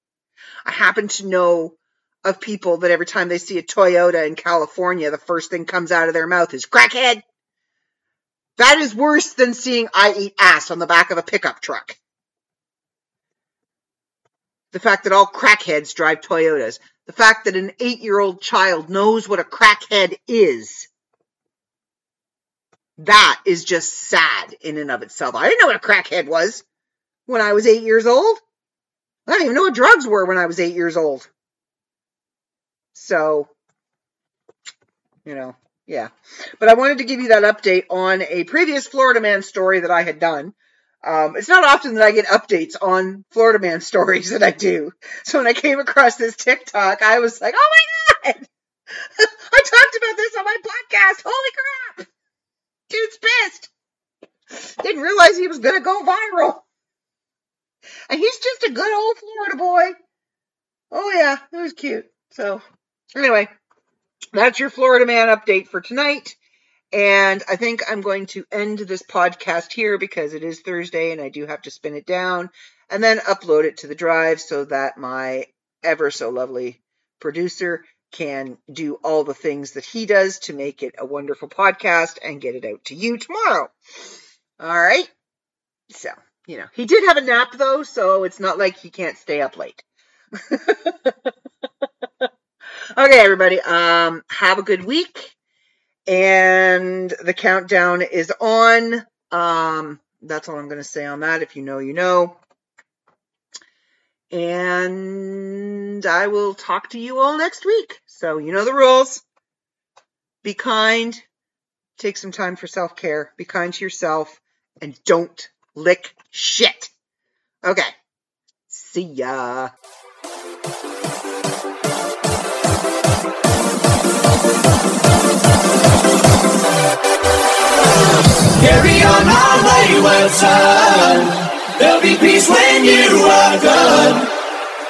I happen to know of people that every time they see a Toyota in California, the first thing comes out of their mouth is crackhead. That is worse than seeing I eat ass on the back of a pickup truck. The fact that all crackheads drive Toyotas. The fact that an eight year old child knows what a crackhead is. That is just sad in and of itself. I didn't know what a crackhead was when I was eight years old. I didn't even know what drugs were when I was eight years old. So, you know, yeah. But I wanted to give you that update on a previous Florida man story that I had done. Um, it's not often that I get updates on Florida man stories that I do. So when I came across this TikTok, I was like, oh my God! <laughs> I talked about this on my podcast. Holy crap! Dude's pissed. Didn't realize he was going to go viral. And he's just a good old Florida boy. Oh, yeah, it was cute. So, Anyway, that's your Florida Man update for tonight. And I think I'm going to end this podcast here because it is Thursday and I do have to spin it down and then upload it to the drive so that my ever so lovely producer can do all the things that he does to make it a wonderful podcast and get it out to you tomorrow. All right. So, you know, he did have a nap though, so it's not like he can't stay up late. <laughs> Okay, everybody. Um, have a good week. And the countdown is on. Um, that's all I'm going to say on that. If you know, you know. And I will talk to you all next week. So, you know the rules. Be kind. Take some time for self care. Be kind to yourself. And don't lick shit. Okay. See ya. Carry on our wayward son. There'll be peace when you are gone.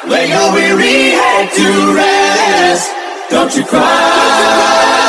Lay your weary head to rest. Don't you cry.